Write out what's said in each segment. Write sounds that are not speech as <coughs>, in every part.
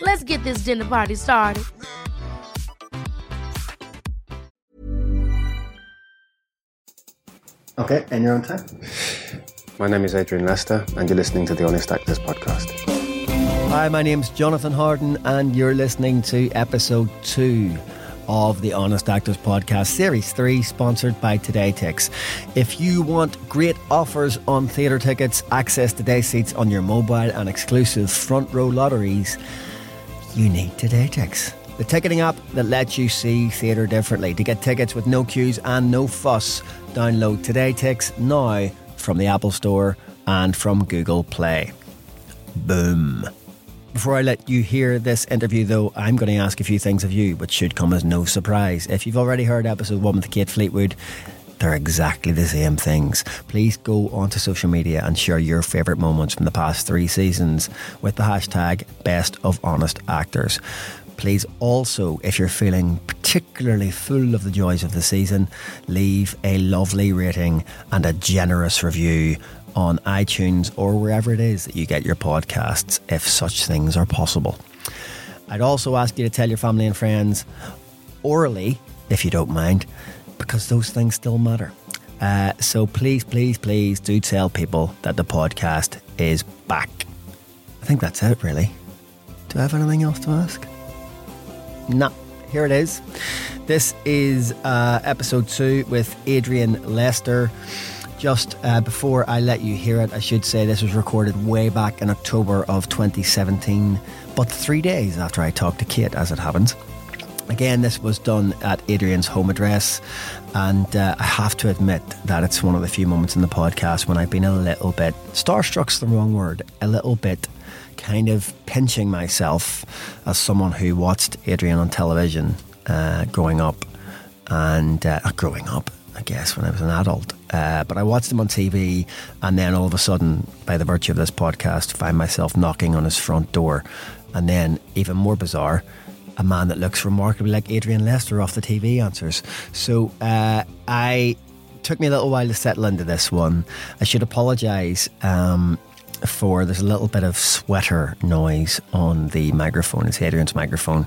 Let's get this dinner party started. Okay, and you're on time. My name is Adrian Lester, and you're listening to the Honest Actors podcast. Hi, my name's Jonathan Harden, and you're listening to episode two of the Honest Actors Podcast, Series 3, sponsored by TodayTix. If you want great offers on theatre tickets, access to day seats on your mobile, and exclusive front row lotteries, you need TodayTix. The ticketing app that lets you see theatre differently. To get tickets with no queues and no fuss, download TodayTix now from the Apple Store and from Google Play. Boom. Before I let you hear this interview, though, I'm going to ask a few things of you, which should come as no surprise. If you've already heard episode one with Kate Fleetwood, they're exactly the same things. Please go onto social media and share your favourite moments from the past three seasons with the hashtag Best of Honest Actors. Please also, if you're feeling particularly full of the joys of the season, leave a lovely rating and a generous review on iTunes or wherever it is that you get your podcasts, if such things are possible. I'd also ask you to tell your family and friends orally, if you don't mind, because those things still matter. Uh, so please, please, please do tell people that the podcast is back. I think that's it, really. Do I have anything else to ask? No, here it is. This is uh, episode two with Adrian Lester. Just uh, before I let you hear it, I should say this was recorded way back in October of 2017, but three days after I talked to Kate, as it happens. Again, this was done at Adrian's home address, and uh, I have to admit that it's one of the few moments in the podcast when I've been a little bit starstruck's the wrong word, a little bit kind of pinching myself as someone who watched Adrian on television uh, growing up, and uh, growing up, I guess, when I was an adult. Uh, but I watched him on TV, and then all of a sudden, by the virtue of this podcast, find myself knocking on his front door, and then even more bizarre a man that looks remarkably like Adrian Lester off the TV answers. So uh, I took me a little while to settle into this one. I should apologise. Um, for there's a little bit of sweater noise on the microphone. It's Adrian's microphone,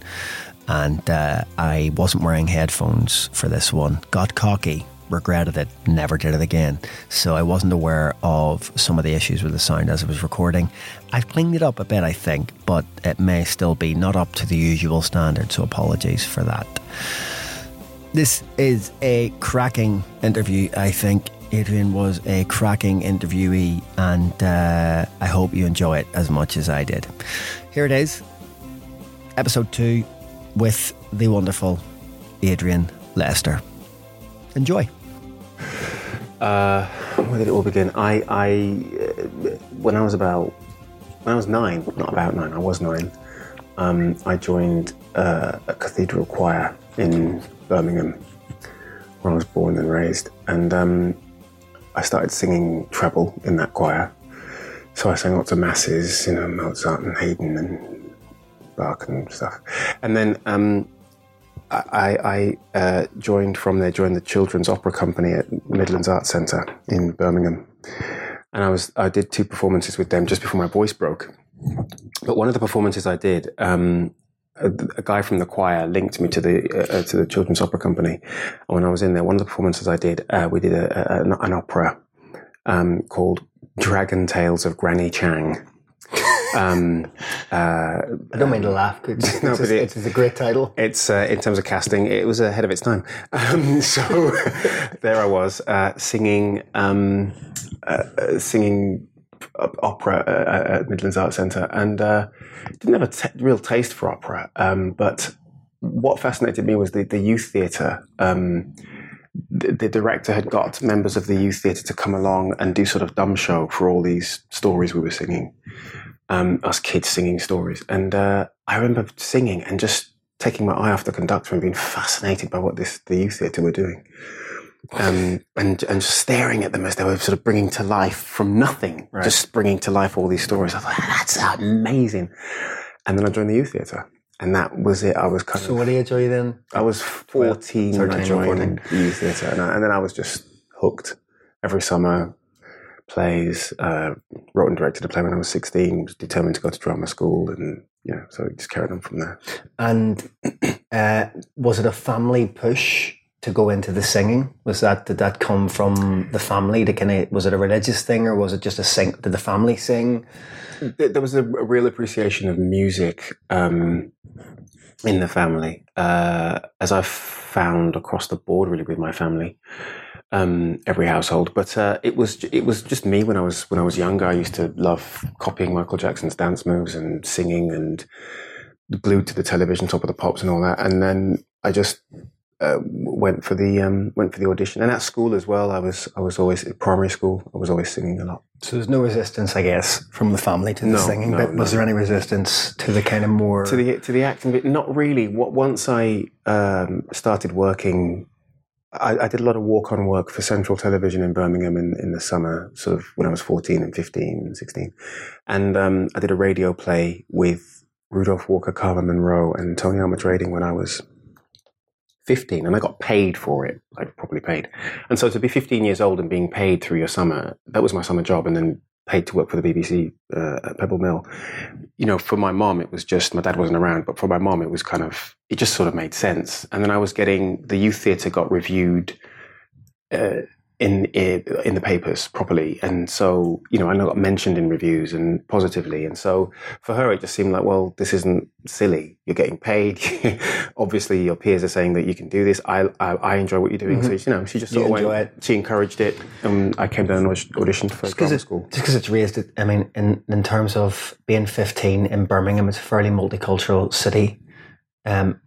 and uh, I wasn't wearing headphones for this one. Got cocky, regretted it, never did it again. So I wasn't aware of some of the issues with the sound as I was recording. I've cleaned it up a bit, I think, but it may still be not up to the usual standard. So apologies for that. This is a cracking interview, I think. Adrian was a cracking interviewee, and uh, I hope you enjoy it as much as I did. Here it is, episode two, with the wonderful Adrian Lester. Enjoy. Uh, where did it all begin? I, I uh, when I was about, when I was nine, not about nine, I was nine. Um, I joined uh, a cathedral choir in Birmingham, where I was born and raised, and um, I started singing treble in that choir. So I sang lots of masses, you know, Mozart and Haydn and Bach and stuff. And then um, I, I uh, joined from there, joined the Children's Opera Company at Midlands Arts Centre in Birmingham. And I was I did two performances with them just before my voice broke. But one of the performances I did, um, a, a, guy from the choir linked me to the uh, uh, to the Children's Opera Company. And when I was in there, one of the performances I did, uh, we did a, a, an opera um, called Dragon Tales of Granny Chang. Um, uh, I don't mean to laugh. It's, <laughs> No, it's, but a, it- it's a great title. it's uh, in terms of casting, it was ahead of its time. <laughs> Um, so <laughs> there I was uh, singing, um, uh, uh, singing opera uh, at Midlands Arts Centre, and uh, didn't have a t- real taste for opera. Um, but what fascinated me was the, the youth theatre. Um, the director had got members of the youth theatre to come along and do sort of dumb show for all these stories we were singing, um, us kids singing stories. And uh, I remember singing and just taking my eye off the conductor and being fascinated by what this the youth theatre were doing. Um, and and just staring at them as they were sort of bringing to life from nothing, Right. just bringing to life all these stories. I thought that's amazing. And then I joined the youth theatre, and that was it. I was kind So of what age are you then? I was 14 when I joined the youth theatre, and, I- and then I was just hooked. Every summer, plays, uh, wrote and directed a play when I was 16, was determined to go to drama school, and yeah, so it just carried on from there. And <clears throat> uh, was it a family push to go into the singing? Was that did that come from the family? To kind of was it a religious thing or was it just a sing? Did the family sing? There there was a, a real appreciation of music um, in the family, uh, as I've found across the board, really, with my family. Um, every household. But uh, it was it was just me when I was when I was younger. I used to love copying Michael Jackson's dance moves and singing and glued to the television, top of the pops, and all that. And then I just uh, went for the um, went for the audition. And at school as well, I was I was always primary school. I was always singing a lot. So there's no resistance, I guess, from the family to the No, singing no. Was no. there any resistance to the kind of more? to the to the acting bit not really what once i um, started working I, I did a lot of walk on work for central television in birmingham in, in the summer sort of when i was 14 and 15 and 16 and um, i did a radio play with rudolph walker carmen munroe and tony armatrading when i was 15 and i got paid for it like properly paid. And so to be 15 years old and being paid through your summer that was my summer job and then paid to work for the bbc uh, at pebble mill you know, for my mom, it was just my dad wasn't around, but for my mom, it was kind of it just sort of made sense. And then I was getting the youth theatre got reviewed uh, in in the papers properly, and so you know, I got mentioned in reviews and positively. And so for her, it just seemed like, well, this isn't silly. You're getting paid. <laughs> Obviously, your peers are saying that you can do this. I I, I enjoy what you're doing. So you know, she just You sort of enjoy went. She encouraged it, and I came down and aud- auditioned for drama it's, school. just because it's raised it. I mean, in in terms of being 15 in Birmingham, it's a fairly multicultural city. Um,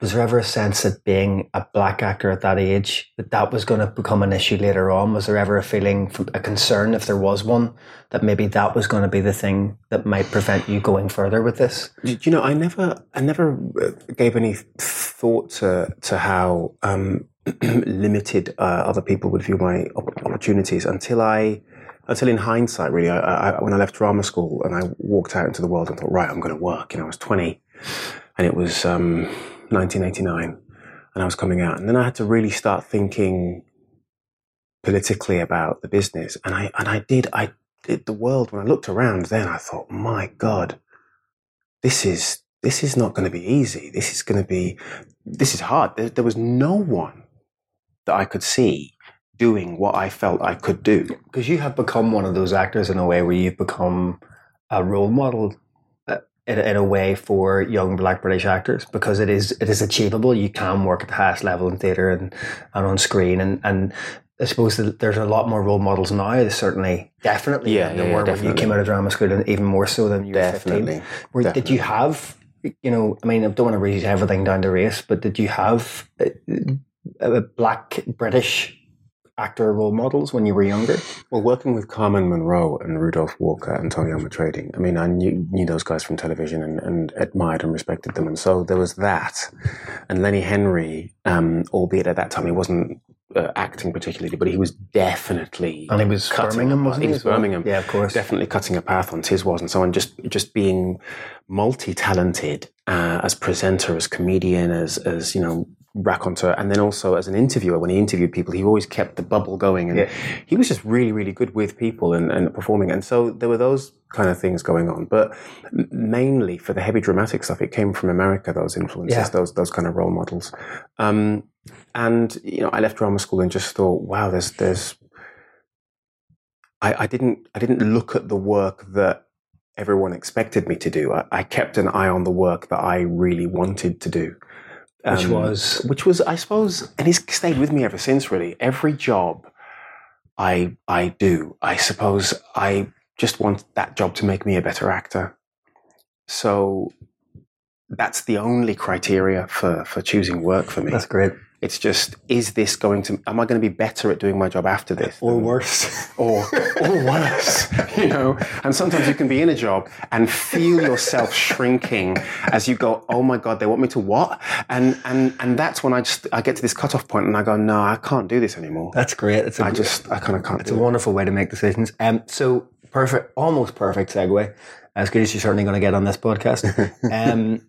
was there ever a sense that being a black actor at that age that that was going to become an issue later on? Was there ever a feeling, a concern, if there was one, that maybe that was going to be the thing that might prevent you going further with this? Do you know, I never, I never uh, gave any thought to to how um, <clears throat> limited uh, other people would view my op- opportunities until I, until in hindsight, really, I, I, when I left drama school and I walked out into the world and thought, right, I'm going to work. You know, I was 20, and it was um, 1989, and I was coming out, and then I had to really start thinking politically about the business, and I and I did, I did the world when I looked around. Then I thought, my God this is this is not going to be easy. This is going to be this is hard. There, there was no one that I could see doing what I felt I could do. because you have become one of those actors in a way where you've become a role model in, in a way for young black british actors because it is it is achievable. You can work at the highest level in theatre and, and on screen and and I suppose that there's a lot more role models now. Certainly, definitely, Yeah, than yeah, were when you came out of drama school, and even more so than you were Definitely, 15. Were, did you have, you know, I mean, I don't want to read everything down to race, but did you have a, uh, black British actor role models when you were younger? Well, working with Carmen Munroe and Rudolph Walker and Tony Alma I mean, I knew, knew those guys from television and, and admired and respected them. And so there was that. And Lenny Henry, um, albeit at that time he wasn't uh, acting particularly, but he was definitely And he was cutting Birmingham, wasn't he he? was well? Birmingham. Yeah, of course. definitely cutting a path on Tiswas and so on. Just just being multi-talented uh, as presenter, as comedian, as as you know raconteur, and then also as an interviewer. When he interviewed people, he always kept the bubble going, and Yeah. he was just really really good with people and, and performing. And so there were those kind of things going on, but mainly for the heavy dramatic stuff, it came from America. Those influences, Yeah. those those kind of role models. Um, and you know, I left drama school and just thought, wow, there's there's I, I didn't I didn't look at the work that everyone expected me to do. I, I kept an eye on the work that I really wanted to do. Which Um, was? which was, I suppose, and it's stayed with me ever since. Really, every job I I do, I suppose, I just want that job to make me a better actor. So that's the only criteria for for choosing work for me. That's great. It's just, is this going to? Am I going to be better at doing my job after this? Or worse. or or worse, <laughs> you know. And sometimes you can be in a job and feel yourself shrinking as you go, "Oh my god, they want me to what?" And and and that's when I just I get to this cutoff point and I go, "No, I can't do this anymore." That's great. It's a I just I kind of can't It's a it. wonderful way to make decisions. Um, so perfect, almost perfect segue. As good as you're certainly going to get on this podcast. <laughs> um,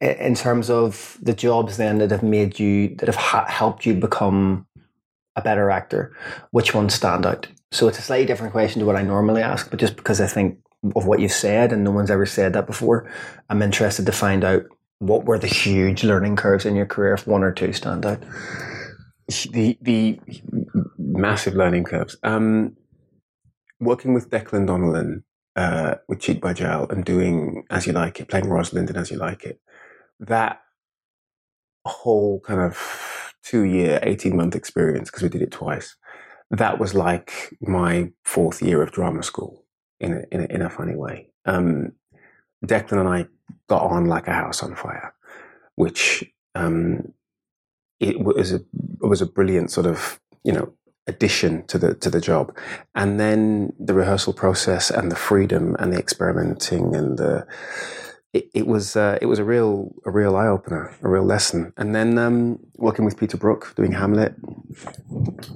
in terms of the jobs then that have made you that have ha- helped you become a better actor, which ones stand out? So it's a slightly different question to what I normally ask, but just because I think of what you've said and no one's ever said that before, I'm interested to find out what were the huge learning curves in your career if one or two stand out. the the massive learning curves. Um, working with Declan Donnellan uh, with Cheek by Jowl and doing As You Like It, playing Rosalind in As You Like It, that whole kind of two year, eighteen month experience because we did it twice. That was like my fourth year of drama school in a, in a, in a funny way. Um, Declan and I got on like a house on fire, which um, it was a it was a brilliant sort of you know addition to the to the job, and then the rehearsal process and the freedom and the experimenting and the it, it was uh, it was a real a real eye opener, a real lesson. And then um, working with Peter Brook doing Hamlet,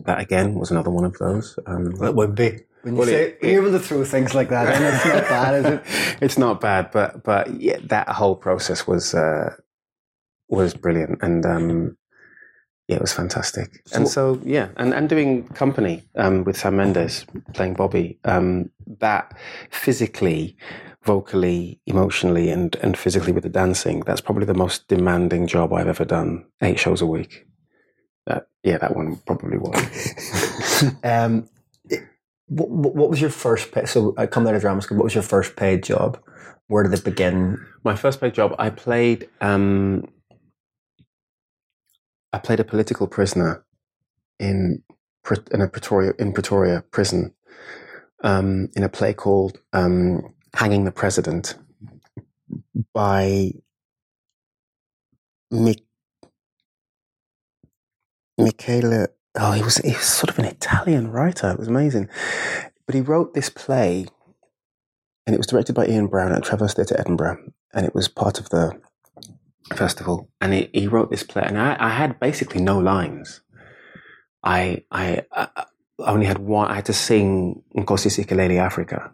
that again was another one of those. Um, It would be. When you Well, say it- you're able to throw things like that in, it's not bad, is it? <laughs> it's not bad, but but yeah, that whole process was uh, was brilliant, and um, yeah, it was fantastic. and so yeah, and and doing company um, with Sam Mendes playing Bobby, um, that physically, vocally, emotionally, and and physically with the dancing, that's probably the most demanding job I've ever done. Eight shows a week. That yeah, that one probably was. <laughs> Um, what, what was your first? Pay, so I come out of drama school. What was your first paid job? Where did it begin? My first paid job, I played. Um, I played a political prisoner in in a Pretoria in Pretoria prison um, in a play called um, "Hanging the President" by Mi- Michele. Oh, he was he was sort of an Italian writer. It was amazing, but he wrote this play and it was directed by Ian Brown at Traverse Theatre Edinburgh, and it was part of the festival. And he, he wrote this play, and I, I had basically no lines. I, I I only had one. I had to sing Nkosi Sikeleli Africa,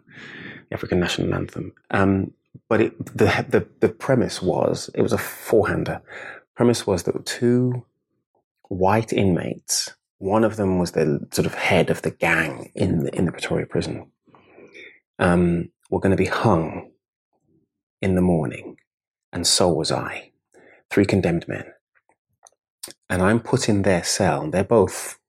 the African national anthem. Um, but it, the the the premise was it was a four-hander. Premise was that two white inmates. One of them was the sort of head of the gang in the, in the Pretoria prison. Um, were going to be hung in the morning, and so was I. Three condemned men. And I'm put in their cell. They're both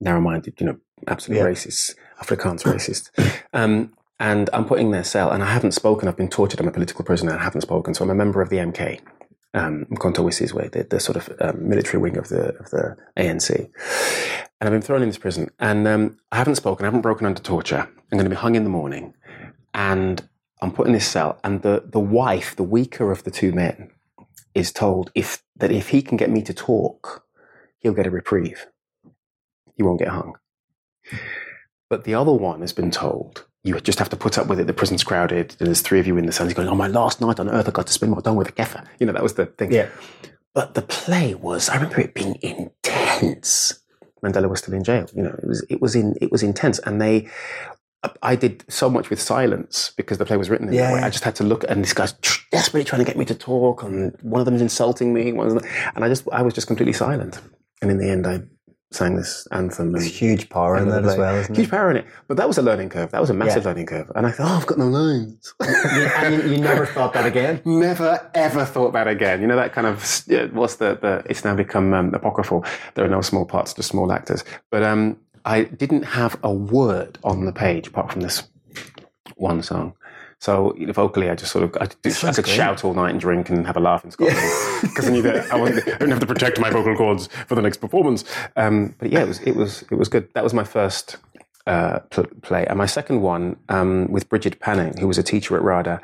narrow minded, you know, absolutely Yeah. racists, Afrikaans racist. Um, and I'm put in their cell, and I haven't spoken. I've been tortured. I'm a political prisoner. and I haven't spoken. So I'm a member of the MK, um, Wisizwe, the, the sort of um, military wing of the of the ANC. And I've been thrown in this prison, and um, I haven't spoken. I haven't broken under torture. I'm going to be hung in the morning, and I'm put in this cell. And the the wife, the weaker of the two men, is told if that if he can get me to talk, he'll get a reprieve. He won't get hung. But the other one has been told you just have to put up with it. The prison's crowded. There's three of you in the cell. He's going, "Oh, my last night on earth, I got to spend my time with a keffer." You know, that was the thing. Yeah. But the play was, I remember it being intense. Mandela was still in jail. You know, it was, it was in, it was intense. And they, I did so much with silence because the play was written in Yeah, that way. I just had to look, and this guy's desperately trying to get me to talk, and one of them is insulting me, them, and I just, I was just completely silent. And in the end, I sang this anthem. There's huge power in that as well, isn't Huge it? power in it. But that was a learning curve. That was a massive Yeah. learning curve. And I thought, oh, I've got no lines. <laughs> And you, you never thought that again. <laughs> Never ever thought that again. You know that kind of what's the the? It's now become um, apocryphal. There are no small parts, just small actors. But um, I didn't have a word on the page apart from this one song. So you know, vocally, I just sort of I, could I could great. shout all night and drink and have a laugh in Scotland because <laughs> I knew that I, I didn't have to protect my vocal cords for the next performance. Um, but yeah, it was it was it was good. That was my first uh, play, and my second one um, with Brigid Panet, who was a teacher at RADA.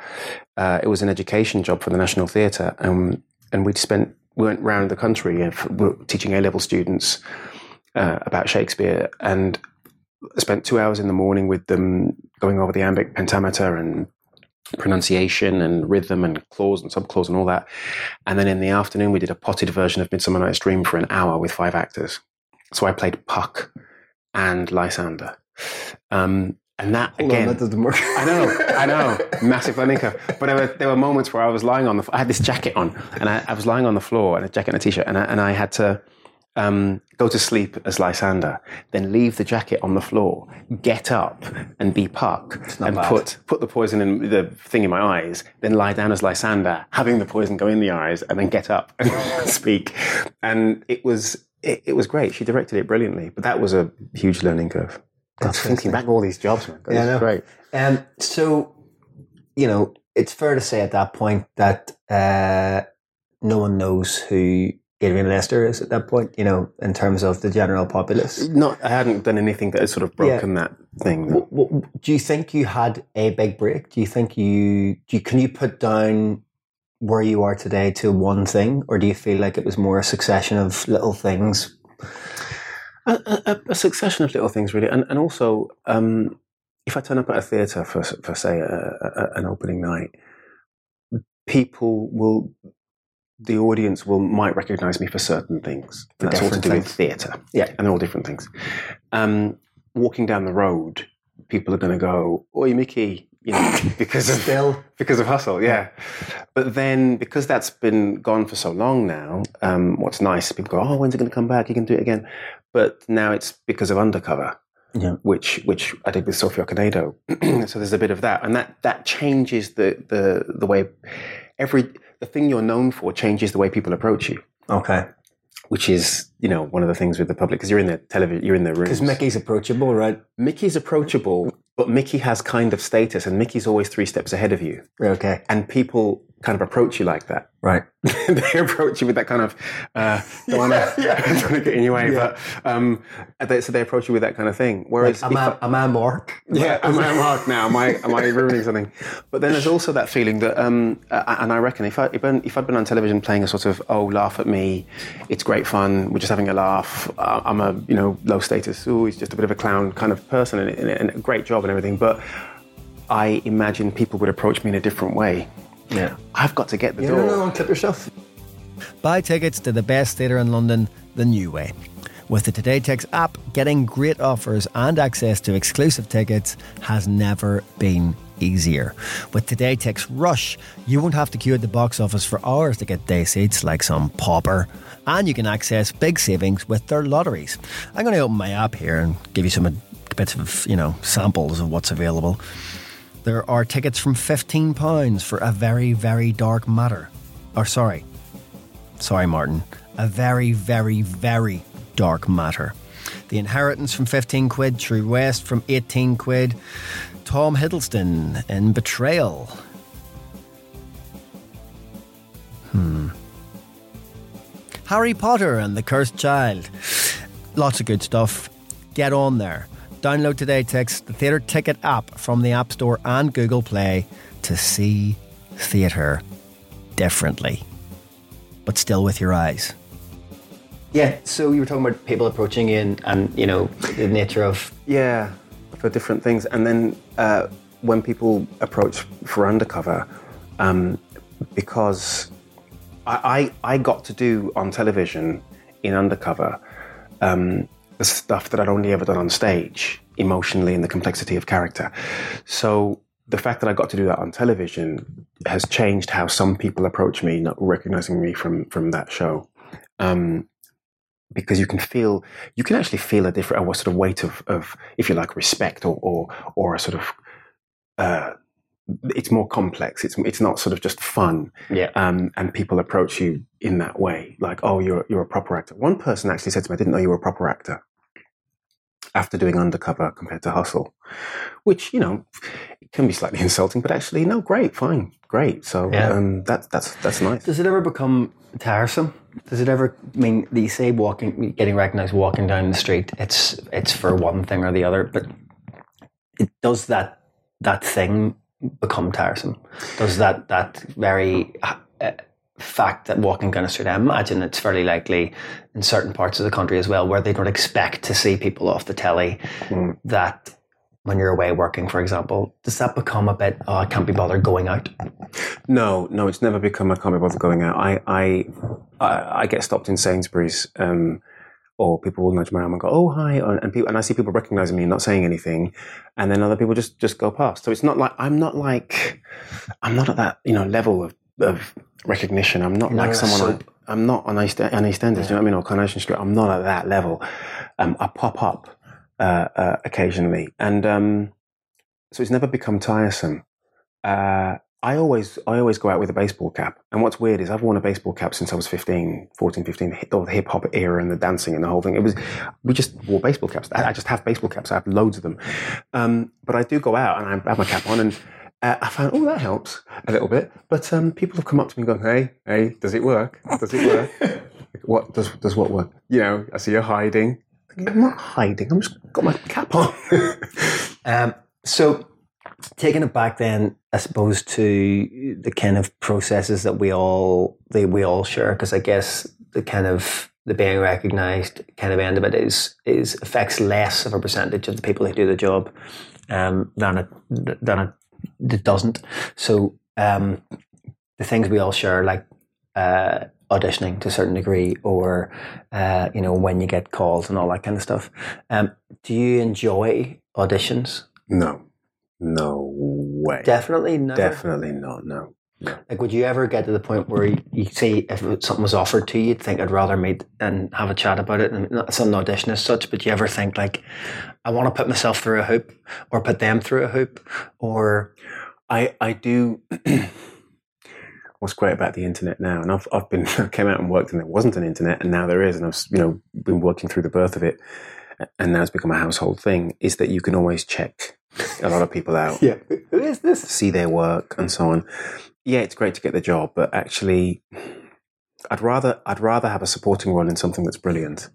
Uh, it was an education job for the National Theatre, um, and we'd spent we went round the country and f- were teaching A level students uh, about Shakespeare and I spent two hours in the morning with them going over the iambic pentameter and pronunciation and rhythm and clause and subclause and all that. And then in the afternoon, we did a potted version of Midsummer Night's Dream for an hour with five actors. So I played Puck and Lysander. Um, and that Hold on, again, that doesn't work. I know, I know, massive learning curve. But there were there were moments where I was lying on the. I had this jacket on, and I, I was lying on the floor, and a jacket and a t-shirt, and I, and I had to um, go to sleep as Lysander, then leave the jacket on the floor, get up and be Puck, and bad. put put the poison in the thing in my eyes, then lie down as Lysander, having the poison go in the eyes, and then get up and <laughs> speak. And it was it, it was great. She directed it brilliantly, but that was a huge learning curve. God, thinking back all these jobs, man. God, Yeah, I this is know. great. Um, so, you know, it's fair to say at that point that uh, no one knows who Adrian Lester is at that point, you know, in terms of the general populace. Not, I hadn't done anything that had sort of broken that thing. Do you think you had a big break? Do you think you, do you can you put down where you are today to one thing, or do you feel like it was more a succession of little things? A, a, a succession of little things, really, and and also, um, if I turn up at a theatre for for say a, an opening night, people will, the audience will might recognise me for certain things. For that's all to do with theatre, Yeah. and they're all different things. Um, walking down the road, people are going to go, "Oi, Mickey," you know, <laughs> because of Still, because of hustle, yeah. But then because that's been gone for so long now, um, what's nice, people go, "Oh, when's it going to come back? You can do it again." But now it's because of Undercover, Yeah. which which I did with Sophie Okonedo. <clears throat> so there's a bit of that, and that that changes the the the way every the thing you're known for changes the way people approach you, okay. which is you know one of the things with the public because you're in the television, you're in their rooms. Because Mickey's approachable, right? Mickey's approachable, but Mickey has kind of status, and Mickey's always three steps ahead of you, Okay. and people kind of approach you like that. Right. <laughs> they approach you with that kind of uh, don't want to to get in your way, but um, they, so they approach you with that kind of thing. Whereas, Am if I, I- am I Mark? <laughs> yeah, am I Mark now? Am I am I ruining something? But then there's also that feeling that, um, uh, and I reckon if I if, I- if I'd been on television playing a sort of oh laugh at me, it's great fun, we're just having a laugh. Uh, I'm a you know low status, oh he's just a bit of a clown kind of person, and, and, and a great job and everything. But I imagine people would approach me in a different way. Yeah. I've got to get the You door. don't know, unclip yourself. Buy tickets to the best theatre in London the new way. With the TodayTix app, getting great offers and access to exclusive tickets has never been easier. With TodayTix Rush, you won't have to queue at the box office for hours to get day seats like some pauper. And you can access big savings with their lotteries. I'm going to open my app here and give you some bits of, you know, samples of what's available. There are tickets from £15 for a very, very dark matter. Or sorry, Sorry, Martin. A very, very, very dark matter. The Inheritance from 15 quid, True West from 18 quid, Tom Hiddleston in Betrayal. Hmm. Harry Potter and the Cursed Child. Lots of good stuff. Get on there. Download today, text the Theatre Ticket app from the App Store and Google Play to see theatre differently but still with your eyes. Yeah. So you were talking about people approaching you and, and you know, the nature of. Yeah, for different things. And then uh, when people approach for undercover, um, because I, I, I got to do on television in undercover um, the stuff that I'd only ever done on stage, emotionally and the complexity of character. So the fact that I got to do that on television has changed how some people approach me, not recognizing me from from that show. Um, because you can feel, you can actually feel a different, a sort of weight of, of if you like, respect or or, or a sort of. Uh, it's more complex. It's it's not sort of just fun, Yeah. um, and people approach you in that way, like, "Oh, you're you're a proper actor." One person actually said to me, "I didn't know you were a proper actor," after doing undercover compared to hustle, which you know can be slightly <laughs> insulting, but actually no, great, fine, great. So Yeah. um, that's that's that's nice. Does it ever become tiresome? Does it ever I mean you say walking getting recognized walking down the street, it's it's for one thing or the other, but it does that that thing become tiresome? Does that that very uh, fact that walking down the street, I imagine it's fairly likely in certain parts of the country as well, where they don't expect to see people off the telly. Mm. That when you're away working, for example, does that become a bit? Oh, I can't be bothered going out. No, no, it's never become I can't be bothered going out. I, I, I, I get stopped in Sainsbury's, um, or people will nudge my arm and go, "Oh, hi," and people, and I see people recognizing me and not saying anything, and then other people just just go past. So it's not like I'm not like I'm not at that you know level of, of recognition. I'm not You're like someone. I, I'm not on East, on EastEnders. Do you know what I mean? Or Coronation Street. I'm not at that level. Um, I pop up uh, uh, occasionally, and um, so it's never become tiresome. Uh, I always I always go out with a baseball cap. And what's weird is I've worn a baseball cap since I was 15, 14, 15, the hip hop era and the dancing and the whole thing. It was, we just wore baseball caps. I, I just have baseball caps. I have loads of them. Um, but I do go out and I have my cap on and uh, I found, oh, that helps a little bit. But um, people have come up to me and gone, hey, hey, does it work? Does it work? <laughs> what does, does what work? You know, I see you're hiding. I'm not hiding. I'm just got my cap on. <laughs> Um, so, taking it back then, I suppose to the kind of processes that we all that we all share, because I guess the kind of the being recognised kind of end of it is is affects less of a percentage of the people who do the job um, than it than it, it doesn't. So, um, the things we all share, like uh, auditioning to a certain degree, or uh, you know when you get calls and all that kind of stuff. Um, do you enjoy auditions? no, no way. Definitely, never. Definitely not. No. Like, would you ever get to the point where you, you see if something was offered to you, you'd think I'd rather meet and have a chat about it, and not- it's not an audition as such, but do you ever think like, I want to put myself through a hoop, or put them through a hoop, or I I do. <clears throat> What's great about the internet now, and I've I've been <laughs> came out and worked, and there wasn't an internet, and now there is, and I've you know been working through the birth of it, and now it's become a household thing. Is that you can always check a lot of people out, <laughs> yeah, who is this? see their work, and so on. Yeah, it's great to get the job, but actually, I'd rather I'd rather have a supporting role in something that's brilliant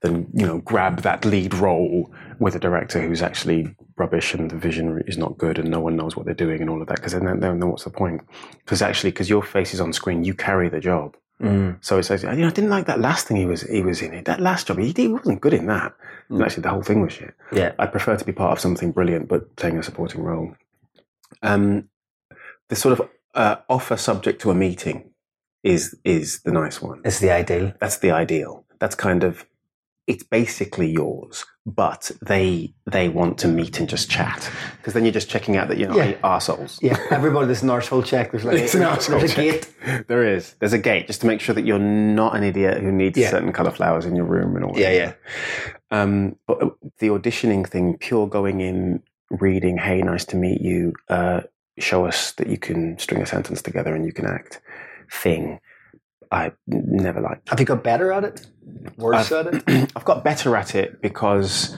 than you know grab that lead role with a director who's actually rubbish and the vision is not good and no one knows what they're doing and all of that because then, then, then what's the point? Because actually, because your face is on screen, you carry the job. Mm. So it's like, you know, I didn't like that last thing he was he was in it. That last job, he, he wasn't good in that. And actually, the whole thing was shit. Yeah, I'd prefer to be part of something brilliant, but playing a supporting role. Um, the sort of uh, offer subject to a meeting is is the nice one. it's the ideal. That's the ideal. That's kind of it's basically yours, but they they want to meet and just chat because then you're just checking out that you're not Yeah. arseholes. Yeah, everybody, there's an arsehole check. There's like It's an arsehole there's a gate. There is. There's a gate just to make sure that you're not an idiot who needs Yeah. certain colour flowers in your room and all. Yeah, that. yeah. Um, but the auditioning thing, pure going in, reading, hey, nice to meet you, uh, show us that you can string a sentence together and you can act thing, I never liked. Have you got better at it? Worse at it? <clears throat> I've got better at it because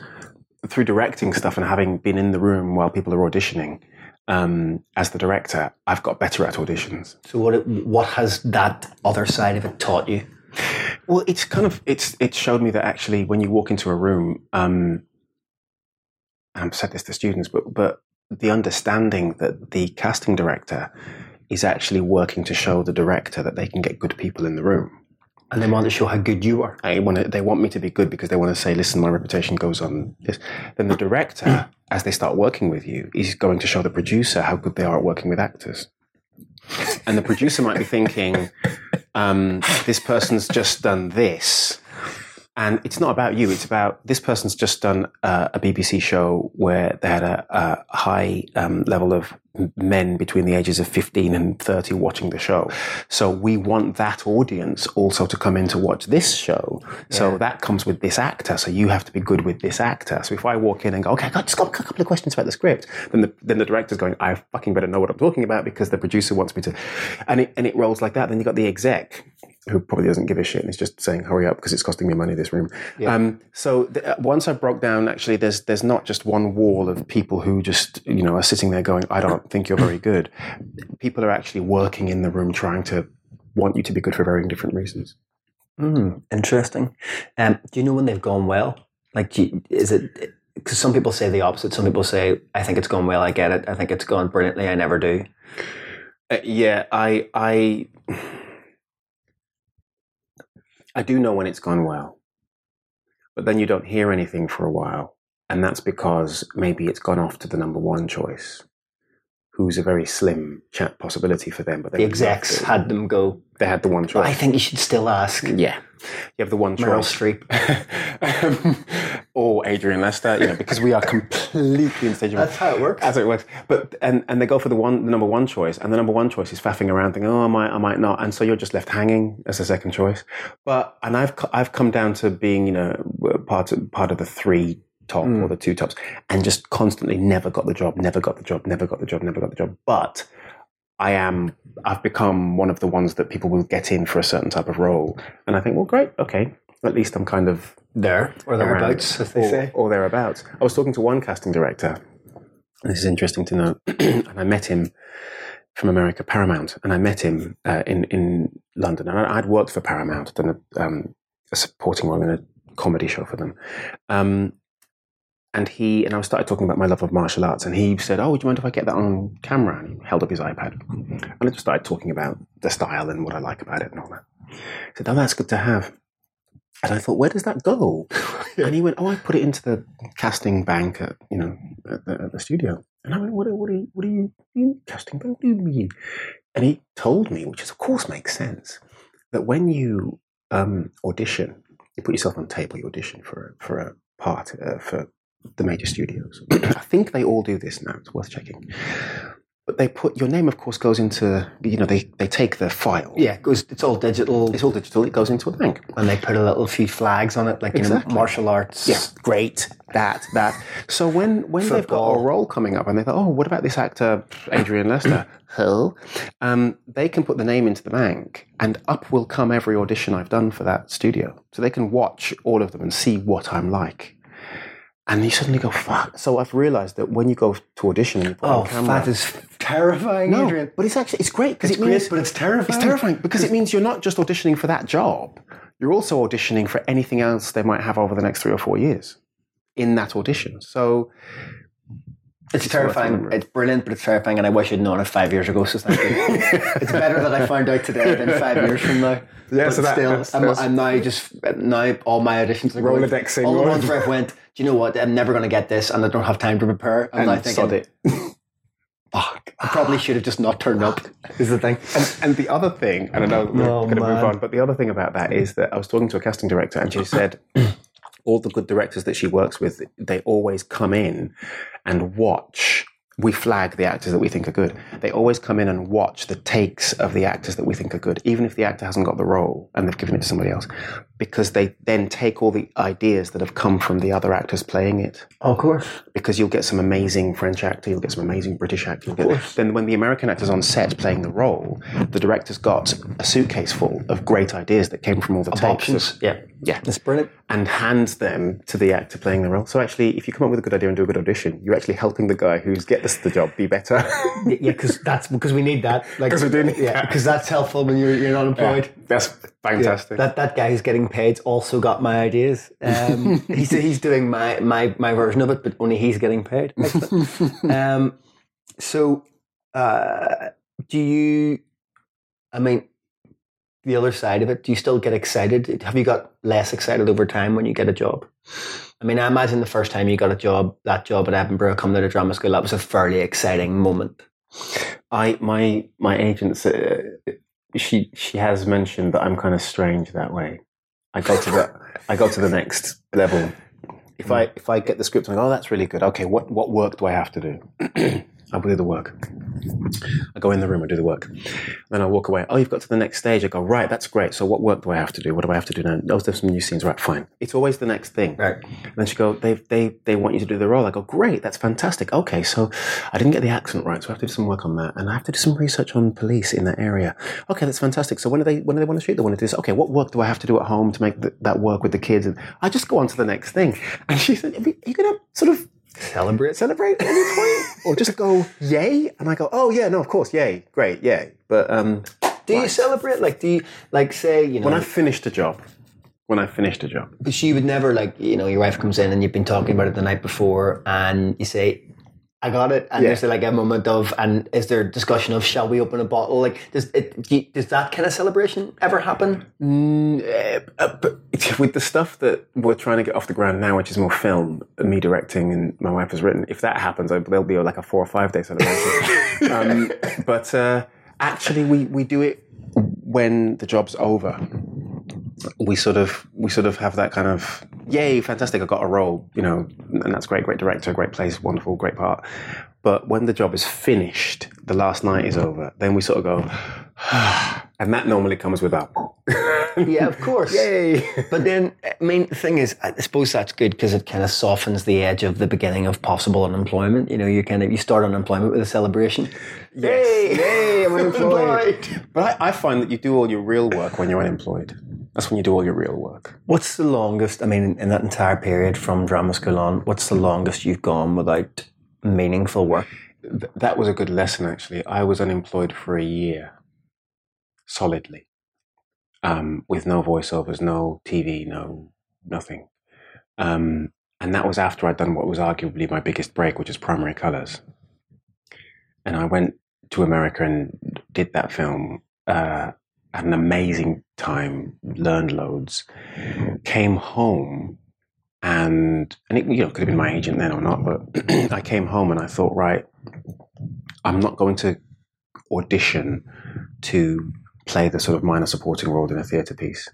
through directing stuff and having been in the room while people are auditioning um, as the director, I've got better at auditions. So what? It, what has that other side of it taught you? Well, it's kind of it's it showed me that actually when you walk into a room, um, I've said this to students, but but the understanding that the casting director is actually working to show the director that they can get good people in the room. And they want to show how good you are. I want to, they want me to be good because they want to say, listen, my reputation goes on this. Then the director, <clears throat> as they start working with you, is going to show the producer how good they are at working with actors. And the producer might be thinking, <laughs> um, this person's just done this. And it's not about you. It's about this person's just done uh, a BBC show where they had a, a high um, level of men between the ages of 15 and 30 watching the show. So we want that audience also to come in to watch this show. So that comes with this actor. So you have to be good with this actor. So if I walk in and go, okay, I just got a couple of questions about the script, then the, then the director's going, I fucking better know what I'm talking about because the producer wants me to. And it, and it rolls like that. Then you've got the exec who probably doesn't give a shit and is just saying, "Hurry up," because it's costing me money. This room. Yeah. Um, so th- uh, once I broke down, actually, there's there's not just one wall of people who just you know are sitting there going, "I don't think you're very good." People are actually working in the room trying to want you to be good for varying different reasons. Mm, interesting. Um, do you know when they've gone well? Like, do you, is it because some people say the opposite? Some people say, "I think it's gone well. I get it. I think it's gone brilliantly. I never do." Uh, yeah, I I I do know when it's gone well, but then you don't hear anything for a while, and that's because maybe it's gone off to the number one choice, who's a very slim chat possibility for them. But The execs had them go. They had the one choice. I think you should still ask yeah, you have the one Meryl choice. Streep. um, <laughs> or Adrian Lester, you know, because we are completely interchangeable. That's how it works. That's how it works. But and and they go for the one, the number one choice, and the number one choice is faffing around, thinking, oh, I might, I might not, and so you're just left hanging as a second choice. But and I've I've come down to being, you know, part of, part of the three top or the two tops, and just constantly never got the job, never got the job, never got the job, never got the job. But I am, I've become one of the ones that people will get in for a certain type of role, and I think, well, great, okay, at least I'm kind of There or thereabouts, around, as they or, say. or thereabouts. I was talking to one casting director. and This is interesting to know, <clears throat> and I met him from America, Paramount, and I met him uh, in in London. And I'd worked for Paramount, done a, um, a supporting role in a comedy show for them. Um, and he and I started talking about my love of martial arts, and he said, "Oh, would you mind if I get that on camera?" And he held up his iPad, and I just started talking about the style and what I like about it and all that. He said, "Oh, that's good to have." And I thought, where does that go? <laughs> And he went, "Oh, I put it into the casting bank at you know at the, at the studio." And I went, "What? What are you? What are you, you casting bank? What do you mean?" And he told me, which is of course makes sense, that when you um, audition, you put yourself on tape, or you audition for a, for a part uh, for the major studios. <clears throat> I think they all do this now. It's worth checking. But they put your name, of course, goes into you know they they take the file. Yeah, it goes. It's all digital, It's all digital. It goes into a bank. and they put a little few flags on it, like you know, martial arts. Yeah, great. That, that. So when, when they've got a role coming up and they thought, oh, what about this actor, Adrian Lester? <coughs> Hill, Um, they can put the name into the bank and up will come every audition I've done for that studio. So they can watch all of them and see what I'm like. And you suddenly go, fuck. So I've realized that when you go to audition and you put Oh, on camera. that is terrifying, no, Adrian. but it's actually, it's great because It's it great, means, but it's terrifying. it's terrifying because it means you're not just auditioning for that job. You're also auditioning for anything else they might have over the next three or four years in that audition. So It's, worth terrifying. It's brilliant, but it's terrifying, and I wish I'd known it five years ago. So thank you. <laughs> it's better that I found out today than five years from now. Yeah, but so that- still, that's- I'm, that's- I'm now just now all my auditions are going, Rolodexing all the ones where I've went. Do you know what? I'm never going to get this, and I don't have time to prepare. I'm now and thinking, sod it. <laughs> fuck, I probably should have just not turned up. Is the thing. And, and the other thing, and I know we're Oh, going to move on, but the other thing about that is that I was talking to a casting director, and she said <clears throat> all the good directors that she works with, they always come in and watch. We flag the actors that we think are good. They always come in and watch the takes of the actors that we think are good, even if the actor hasn't got the role and they've given it to somebody else, because they then take all the ideas that have come from the other actors playing it of course. because you'll get some amazing French actor, you'll get some amazing British actor. You'll get, then when the American actor's on set playing the role, the director's got a suitcase full of great ideas that came from all the tapes Options. of- Yeah. yeah, It's brilliant. and hands them to the actor playing the role. So actually, if you come up with a good idea and do a good audition, you're actually helping the guy who's get this the job be better. Yeah, because that's because we need that. <laughs> Like, 'Cause we do need yeah, that. because that's helpful when you're you're unemployed. That's fantastic. That that guy is getting paid also got my ideas. Um, <laughs> he's he's doing my, my my version of it, but only he's getting paid. <laughs> um, so, uh, do you? I mean, the other side of it. Do you still get excited? Have you got less excited over time when you get a job? I mean, I imagine the first time you got a job, that job at Edinburgh, coming to the drama school, that was a fairly exciting moment. I my my agent, uh, she she has mentioned that I'm kind of strange that way. I go to the I go to the next level. If I if I get the script and I go, oh, that's really good. Okay, what what work do I have to do? <clears throat> I will do the work. I go in the room, I do the work. Then I walk away. Oh, you've got to the next stage. I go, right, that's great. So what work do I have to do? What do I have to do now? Oh, there's some new scenes. Right, fine. It's always the next thing. Right. And then she go, they, they, they want you to do the role. I go, great, that's fantastic. Okay, so I didn't get the accent right, so I have to do some work on that. And I have to do some research on police in that area. Okay, that's fantastic. So when do they, when do they want to shoot? They want to do this. Okay, what work do I have to do at home to make th- that work with the kids? And I just go on to the next thing. And she said, you're you going to sort of Celebrate. celebrate at any point? or just go, yay? And I go, oh yeah, no, of course, yay, great, yay. But um, Do you celebrate? Like, do you, like, say, you know, when I finished a job, when I finished a job, Because you would never like you know your wife comes in and you've been talking about it the night before and you say I got it and Yeah. there's like a moment of and is there a discussion of shall we open a bottle like does it does that kind of celebration ever happen Mm, eh, uh, <laughs> with the stuff that we're trying to get off the ground now, which is more film, me directing and my wife has written, if that happens, there'll be like a four or five day celebration. <laughs> um, but uh, actually, we, we do it when the job's over. We sort of we sort of have that kind of yay, fantastic! I got a role, you know, and that's great, great director, great place, wonderful, great part. But when the job is finished, the last night is over, then we sort of go, <sighs> and that normally comes with a <laughs> <laughs> yeah of course Yay! but then I mean the thing is I suppose that's good because it kind of softens the edge of the beginning of possible unemployment you know you kind of you start unemployment with a celebration Yes. Yay, I'm <laughs> unemployed. Employed. But I, I find that you do all your real work when you're unemployed. That's when you do all your real work. What's the longest? I mean, in that entire period from drama school on, what's the longest you've gone without meaningful work? Th- that was a good lesson, actually. I was unemployed for a year, solidly, um, with no voiceovers, no TV, no nothing. Um, and that was after I'd done what was arguably my biggest break, which is Primary Colors. And I went to America and did that film. Uh, had an amazing time, learned loads. Came home, and and it you know could have been my agent then or not, but <clears throat> I came home and I thought, right, I'm not going to audition to play the sort of minor supporting role in a theatre piece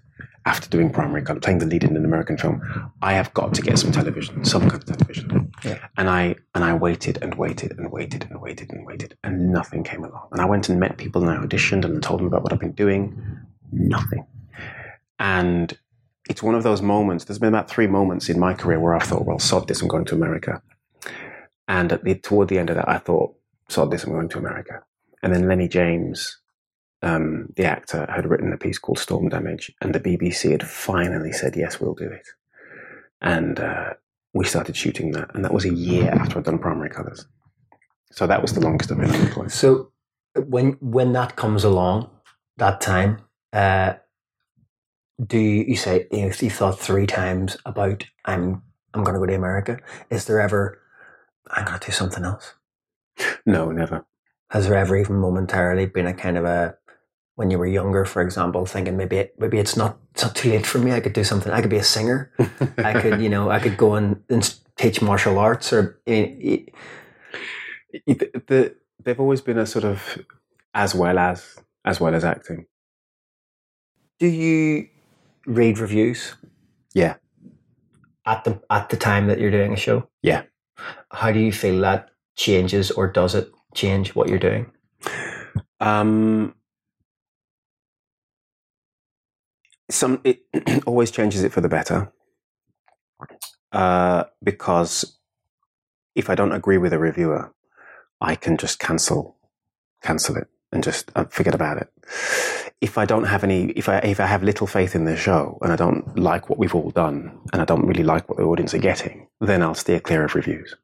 after doing primary color, playing the lead in an American film. I have got to get some television, some kind of television. Yeah. And I and I waited and waited and waited and waited and waited, and nothing came along. And I went and met people and I auditioned and told them about what I've been doing. Nothing. And it's one of those moments. There's been about three moments in my career where I've thought, well, sod this, I'm going to America. And at the, toward the end of that, I thought, sod this, I'm going to America. And then Lenny James, um, the actor, had written a piece called Storm Damage, and the BBC had finally said, yes, we'll do it. And uh, we started shooting that, and that was a year after I'd done Primary Colours. So that was the longest I've been unemployed. So when when that comes along, that time, uh, do you, you say you, know, you thought three times about I'm I'm going to go to America? Is there ever I'm going to do something else? No, never. Has there ever even momentarily been a kind of a when you were younger, for example, thinking maybe it, maybe it's not it's not too late for me. I could do something. I could be a singer. <laughs> I could you know I could go and, and teach martial arts or eh, eh, It- the, they've always been a sort of as well as as well as acting. Do you read reviews? Yeah. At the at the time that you're doing a show? Yeah. How do you feel that changes or does it change what you're doing? Um, some it <clears throat> always changes it for the better uh, because if I don't agree with a reviewer, I can just cancel cancel it and just uh, forget about it. If I don't have any, if I if I have little faith in the show and I don't like what we've all done and I don't really like what the audience are getting, then I'll steer clear of reviews.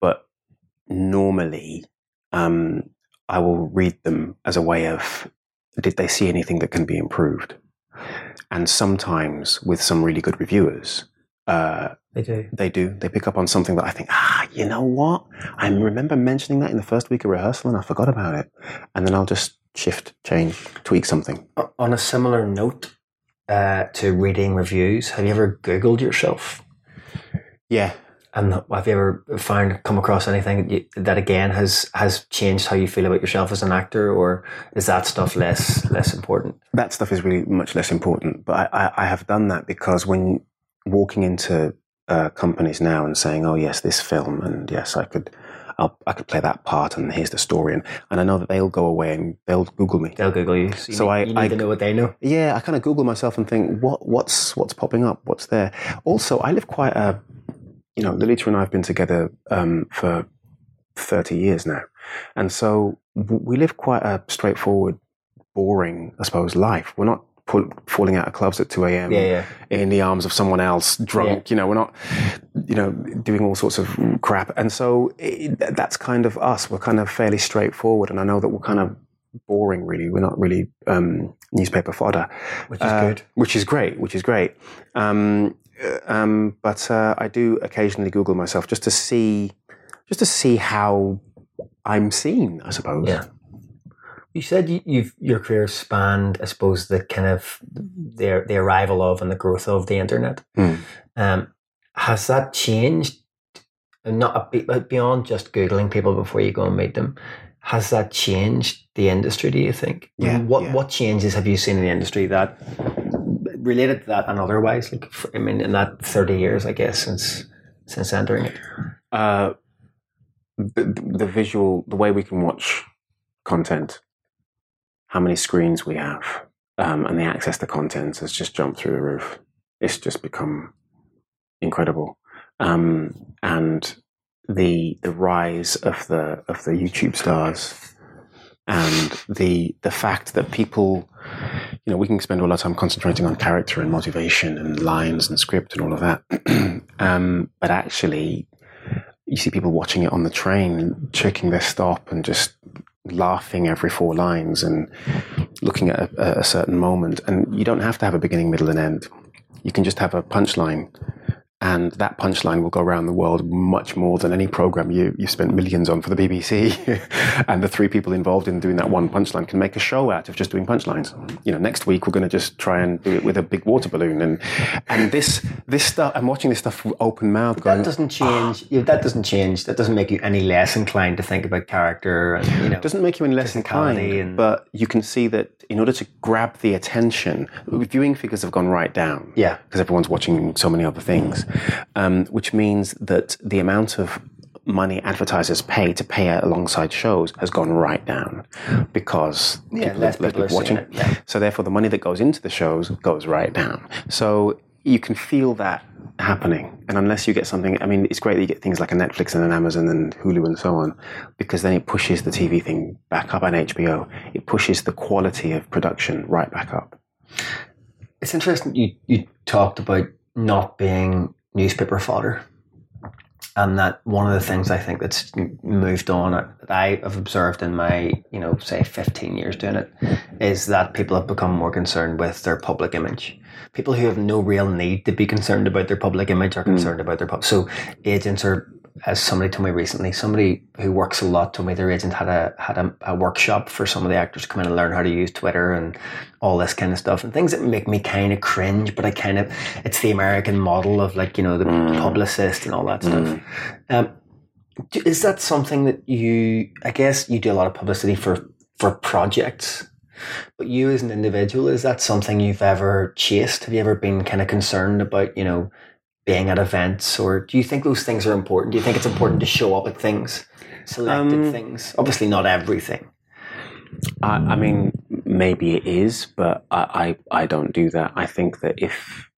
But normally, um, I will read them as a way of did they see anything that can be improved? And sometimes with some really good reviewers, uh, They do. they do. They pick up on something that I think, ah, you know what? I remember mentioning that in the first week of rehearsal and I forgot about it. And then I'll just shift, change, tweak something. On a similar note uh, to reading reviews, have you ever Googled yourself? Yeah. And have you ever found come across anything that, again has has changed how you feel about yourself as an actor, or is that stuff less less important? That stuff is really much less important. But I, I, I have done that because when walking into uh, companies now and saying, oh, yes, this film, and yes, I could. I'll, i could play that part, and here's the story, and, and I know that they'll go away and they'll Google me. They'll Google you. So, you so need, I, need I, to know what they know. Yeah, I kind of Google myself and think, what what's what's popping up? What's there? Also, I live quite a, you know, Lolita and I have been together um, for thirty years now, and so we live quite a straightforward, boring, I suppose, life. We're not pull, falling out of clubs at 2 a.m. Yeah, yeah. in the arms of someone else, drunk. Yeah. You know, we're not, you know, doing all sorts of crap. And so it, that's kind of us. We're kind of fairly straightforward. And I know that we're kind of boring, really. We're not really um, newspaper fodder. Which is uh, good. Which is great, which is great. Um, um, but uh, I do occasionally Google myself just to see, just to see how I'm seen, I suppose. Yeah. You said you, your career spanned, I suppose, the kind of the the arrival of and the growth of the internet. Mm. Um, has that changed? Not a, beyond just googling people before you go and meet them. Has that changed the industry? Do you think? Yeah. What yeah. What changes have you seen in the industry that related to that and otherwise? Like, I mean, in that thirty years, I guess since since entering it. Uh, the, the visual, the way we can watch content how many screens we have um, and the access to content has just jumped through the roof. It's just become incredible. Um, and the the rise of the of the YouTube stars and the the fact that people you know we can spend all our time concentrating on character and motivation and lines and script and all of that <clears throat> um, but actually you see people watching it on the train checking their stop and just laughing every four lines and looking at a, a, certain moment. And you don't have to have a beginning, middle, and end. You can just have a punchline and that punchline will go around the world much more than any program you you spent millions on for the BBC. <laughs> and the three people involved in doing that one punchline can make a show out of just doing punchlines. You know, next week we're going to just try and do it with a big water balloon and and this this stuff. I'm watching this stuff open mouth. Going, that doesn't ah. change. Oh. that doesn't change. That doesn't make you any less inclined to think about character. And, you know, it doesn't make you any less inclined. And, but you can see that in order to grab the attention, viewing figures have gone right down. Yeah, because everyone's watching so many other things um, which means that the amount of money advertisers pay to pay alongside shows has gone right down because yeah, people, less people are watching. It, yeah. So therefore, the money that goes into the shows goes right down. So you can feel that happening. And unless you get something, I mean, it's great that you get things like a Netflix and an Amazon and Hulu and so on, because then it pushes the TV thing back up and HBO. It pushes the quality of production right back up. It's interesting you, you talked about not being newspaper fodder. And that one of the things I think that's moved on that I have observed in my, you know, say 15 years doing it is that people have become more concerned with their public image. People who have no real need to be concerned about their public image are hmm. concerned mm. about their public. So agents are as somebody told me recently, somebody who works a lot told me their agent had a had a, a, workshop for some of the actors to come in and learn how to use Twitter and all this kind of stuff and things that make me kind of cringe, but I kind of it's the American model of like you know the mm. publicist and all that stuff. Mm. Um, is that something that you? I guess you do a lot of publicity for for projects. But you as an individual, is that something you've ever chased? Have you ever been kind of concerned about, you know, being at events, or do you think those things are important? Do you think it's important to show up at things, selected um, things? Obviously, not everything. I, I, mean, maybe it is, but I, I, I don't do that. I think that if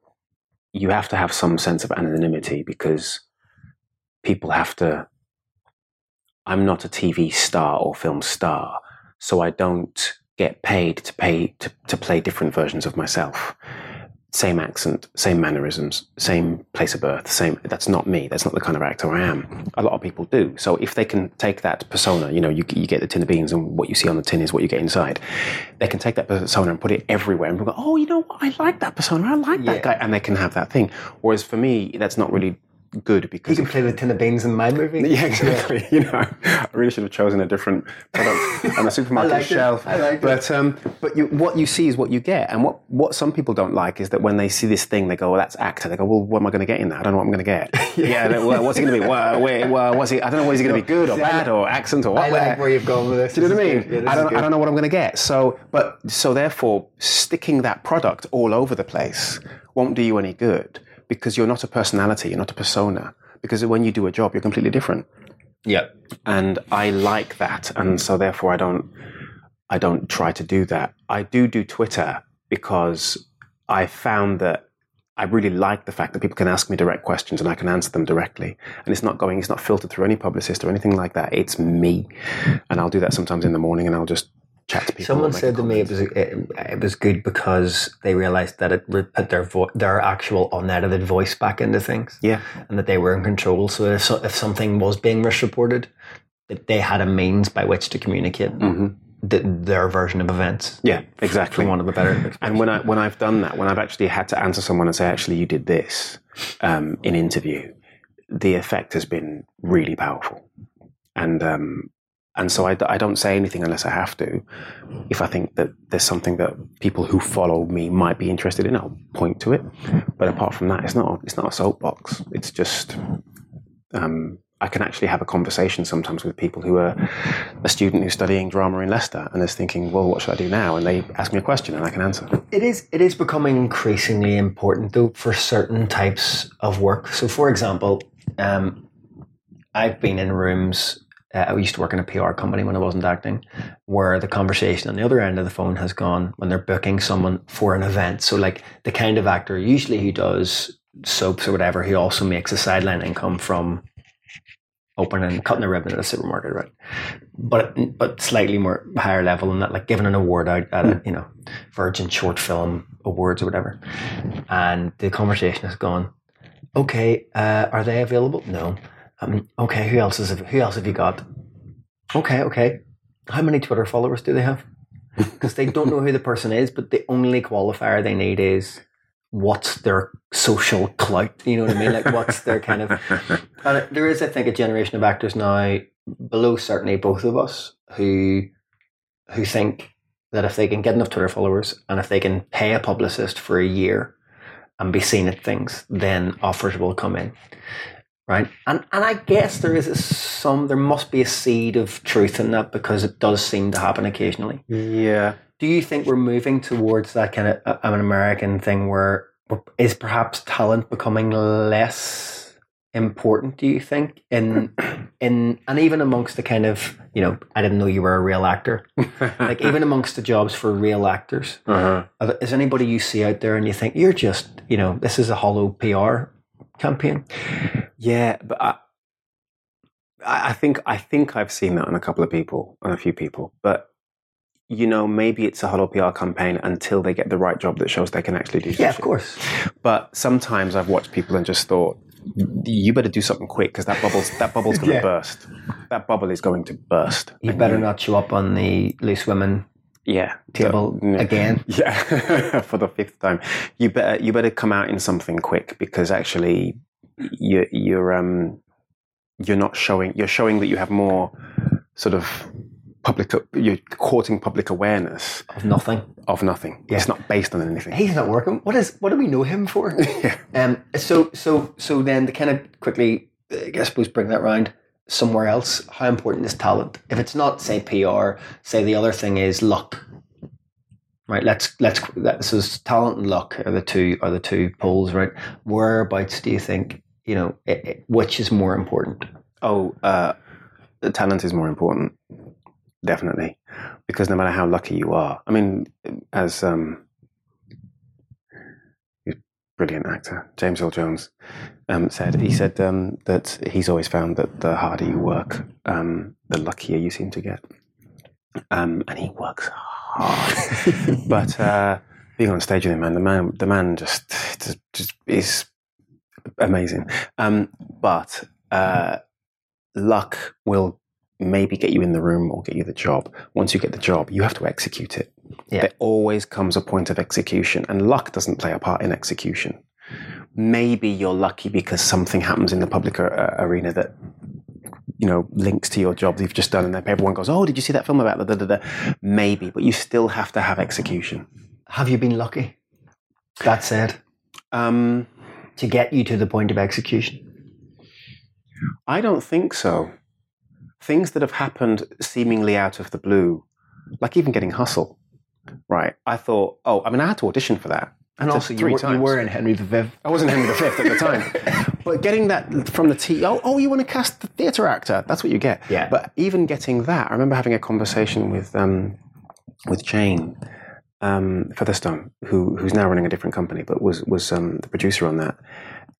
you have to have some sense of anonymity because people have to. I'm not a TV star or film star, so I don't get paid to pay to, to play different versions of myself same accent, same mannerisms, same place of birth, same. That's not me. That's not the kind of actor I am. A lot of people do. So if they can take that persona, you know, you, you get the tin of beans and what you see on the tin is what you get inside. They can take that persona and put it everywhere and go, oh, you know what? I like that persona. I like that guy. And they can have that thing. Whereas for me, that's not really good because you can play the tin of beans in my movie. <laughs> Yeah, exactly. <laughs> you know, I really should have chosen a different product <laughs> on the supermarket I shelf. It. I like but it. um, but you, what you see is what you get, and what what some people don't like is that when they see this thing, they go, "Well, that's actor." They go, "Well, what am I going to get in that? I don't know what I'm going to get." yeah, yeah well, what's he going to be? Well, wait, well, what's he? I don't know. What is he going to be good or bad or accent or what? I like where you've gone with this. Do you know what I mean? Yeah, I don't. I don't know what I'm going to get. So, but so therefore, sticking that product all over the place won't do you any good because you're not a personality. You're not a persona because when you do a job, you're completely different. Yeah. And I like that. And so therefore I don't I don't try to do that. I do do Twitter because I found that I really like the fact that people can ask me direct questions and I can answer them directly. And it's not going, it's not filtered through any publicist or anything like that. It's me. And I'll do that sometimes in the morning and I'll just chat to people. Someone said to me it was, it, it, was good because they realized that it put their vo- their actual unedited voice back into things. Yeah. And that they were in control. So if, so, if something was being misreported, that they had a means by which to communicate. Mm-hmm the, their version of events. Yeah, exactly. One of the better. And when I when I've done that, when I've actually had to answer someone and say, actually, you did this um, in interview, the effect has been really powerful. And um, and so I, I don't say anything unless I have to. If I think that there's something that people who follow me might be interested in, I'll point to it. But apart from that, it's not it's not a soapbox. It's just um, I can actually have a conversation sometimes with people who are a student who's studying drama in Leicester and is thinking, well, what should I do now? And they ask me a question and I can answer. It is it is becoming increasingly important though for certain types of work. So, for example, um, I've been in rooms. Uh, I used to work in a PR company when I wasn't acting, where the conversation on the other end of the phone has gone when they're booking someone for an event. So, like the kind of actor usually who does soaps or whatever, he also makes a sideline income from opening and cutting a ribbon at a supermarket, right? But but slightly more higher level than that, like giving an award out at a you know Virgin Short Film Awards or whatever. And the conversation has gone, okay, uh, are they available? No. Um, okay, who else is who else have you got? Okay, okay. How many Twitter followers do they have? <laughs> Because they don't know who the person is, but the only qualifier they need is what's their social clout? You know what I mean? Like, what's their kind of. <laughs> And there is, I think, a generation of actors now, below certainly both of us, who who think that if they can get enough Twitter followers and if they can pay a publicist for a year and be seen at things, then offers will come in. Right. And and I guess there is a, some there must be a seed of truth in that because it does seem to happen occasionally. Yeah do you think we're moving towards that kind of uh, an American thing where is perhaps talent becoming less important? Do you think in <clears throat> in and even amongst the kind of you know I didn't know you were a real actor, <laughs> like even amongst the jobs for real actors, uh-huh. is anybody you see out there and you think you're just you know this is a hollow PR campaign? Yeah, but. I- I think I think I've seen that on a couple of people, on a few people, but you know, maybe it's a hollow PR campaign until they get the right job that shows they can actually do. Yeah, of course. But sometimes I've watched people and just thought, you better do something quick because that bubble's that bubble's going to yeah. burst. That bubble is going to burst. You better you, not show up on the loose women yeah table again. <laughs> Yeah, <laughs> for the fifth time. You better you better come out in something quick because actually you you're um you're not showing you're showing that you have more sort of public you're courting public awareness of nothing. of nothing. Yeah. it's not based on anything. He's not working. What is what do we know him for? <laughs> Yeah. um so so so then to kind of quickly i suppose bring that round somewhere else how important is talent? If it's not say pr say the other thing is luck. Right let's let's so talent and luck are the two are the two poles right? Whereabouts do you think you know it, it, which is more important? Oh uh talent is more important definitely, because no matter how lucky you are, I mean, as um, brilliant actor James Earl Jones um, said, he said um, that he's always found that the harder you work, um, the luckier you seem to get, um, and he works hard. <laughs> but uh, being on stage with him, man, the man, the man just just, just is amazing. Um, but uh, luck will maybe get you in the room or get you the job. Once you get the job, you have to execute it. Yeah. There always comes a point of execution, and luck doesn't play a part in execution. Maybe you're lucky because something happens in the public uh, arena that you know links to your job that you've just done, and then everyone goes, "Oh, did you see that film about the da da da?" Maybe, but you still have to have execution. Have you been lucky? That said, um, to get you to the point of execution. I don't think so things that have happened seemingly out of the blue, like even getting Hustle, right? I thought, oh, I mean, I had to audition for that. And also, you were, you were, in Henry V. I wasn't Henry V at the time. <laughs> but getting that from the T, oh, oh, you want to cast the theatre actor? That's what you get. Yeah. But even getting that, I remember having a conversation with um, with Jane um, Featherstone, who who's now running a different company, but was was um, the producer on that.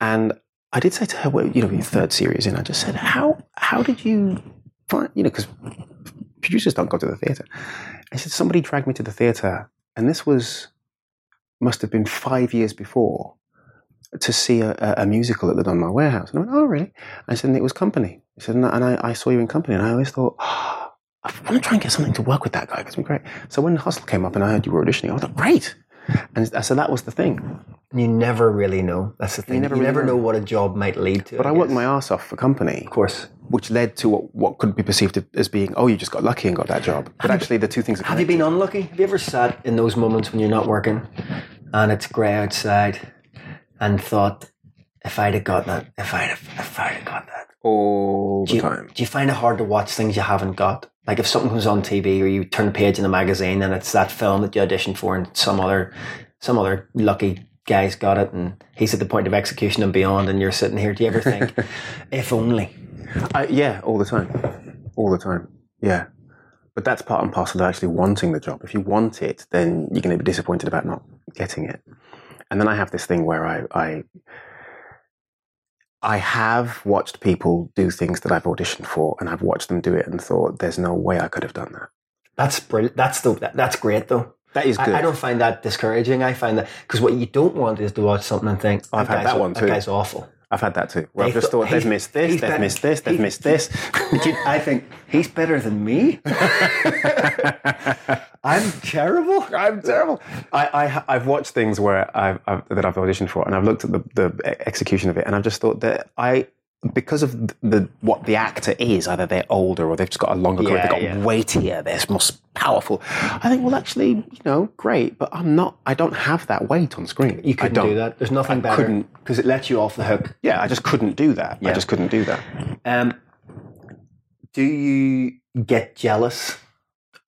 And I did say to her, well, you know, your third series in, I just said, how how did you find, you know, because producers don't go to the theatre. I said somebody dragged me to the theatre, and this was must have been five years before to see a, a, musical at the Donmar Warehouse. And I went, oh, really? I said, and it was Company. I said, and I, I saw you in Company, and I always thought, oh, I want to try and get something to work with that guy. It's been great. So when Hustle came up and I heard you were auditioning, I was like, great. And uh, so that was the thing. You never really know. That's the thing. You never, you really never know. know. what a job might lead to. But I, I worked my ass off for company. Of course. Which led to what, what could be perceived as being, oh, you just got lucky and got that job. But have actually, the two things are connected. Have you been unlucky? Have you ever sat in those moments when you're not working and it's grey outside and thought, if I'd have got that, if I'd have, if I'd have got that. All the you, time. Do you find it hard to watch things you haven't got? Like if something comes on TV or you turn a page in a magazine and it's that film that you auditioned for and some other, some other lucky guy's got it and he's at the point of execution and beyond and you're sitting here. Do you ever think, <laughs> if only? Uh, yeah, all the time. All the time. Yeah. But that's part and parcel of actually wanting the job. If you want it, then you're going to be disappointed about not getting it. And then I have this thing where I, I I have watched people do things that I've auditioned for, and I've watched them do it and thought, "There's no way I could have done that." That's brilliant. That's the that's great though. That is good. I, I don't find that discouraging. I find that because what you don't want is to watch something and think, oh, "I've had that one too." That guy's awful. I've had that too. Where I've just thought they've missed this, they've missed this, they've missed this. I think he's better than me. <laughs> I'm terrible. I'm terrible. I, I have watched things where I've, I've, that I've auditioned for, and I've looked at the, the execution of it, and I've just thought that I because of the what the actor is, either they're older or they've just got a longer career, they've got yeah. weightier, they're more powerful. I think, well, actually, you know, great, but I'm not. I don't have that weight on screen. You couldn't do that. There's nothing I better. Couldn't because it lets you off the hook. Yeah, I just couldn't do that. Yeah. I just couldn't do that. Um, do you get jealous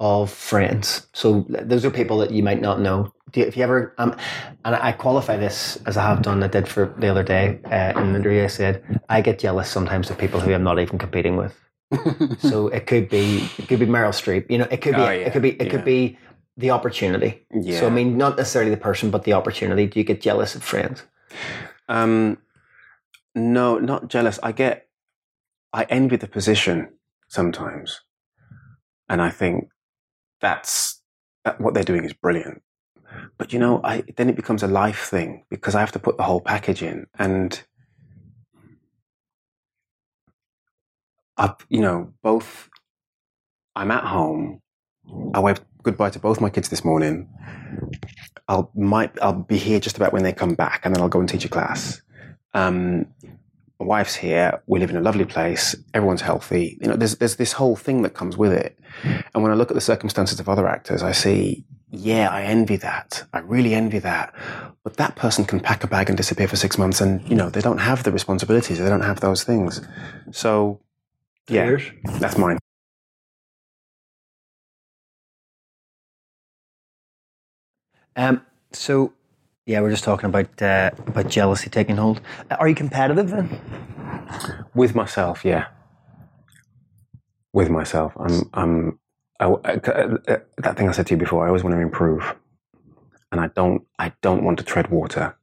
of friends? So those are people that you might not know do you, if you ever um, and I qualify this as I have done. I did for the other day uh, in the interview. I said I get jealous sometimes of people who I'm not even competing with. <laughs> so it could be it could be Meryl Streep. You know, it could be oh, yeah. it could be it yeah. could be the opportunity. Yeah. So I mean, not necessarily the person, but the opportunity. Do you get jealous of friends? Um, no, not jealous. I get I envy the position sometimes, and I think that's that what they're doing is brilliant. But you know, I, then it becomes a life thing because I have to put the whole package in. And I, you know, both, I'm at home. I waved goodbye to both my kids this morning. I'll might I'll be here just about when they come back, and then I'll go and teach a class. Um, my wife's here. We live in a lovely place. Everyone's healthy. You know, there's there's this whole thing that comes with it. And when I look at the circumstances of other actors, I see yeah, I envy that. I really envy that. But that person can pack a bag and disappear for six months and, you know, they don't have the responsibilities. They don't have those things. So, yeah, that's mine. Um, so, yeah, we're just talking about uh, about jealousy taking hold. Are you competitive then? With myself, yeah. With myself, I'm I'm I, uh, uh, that thing I said to you before, I always want to improve, and I don't. I don't want to tread water,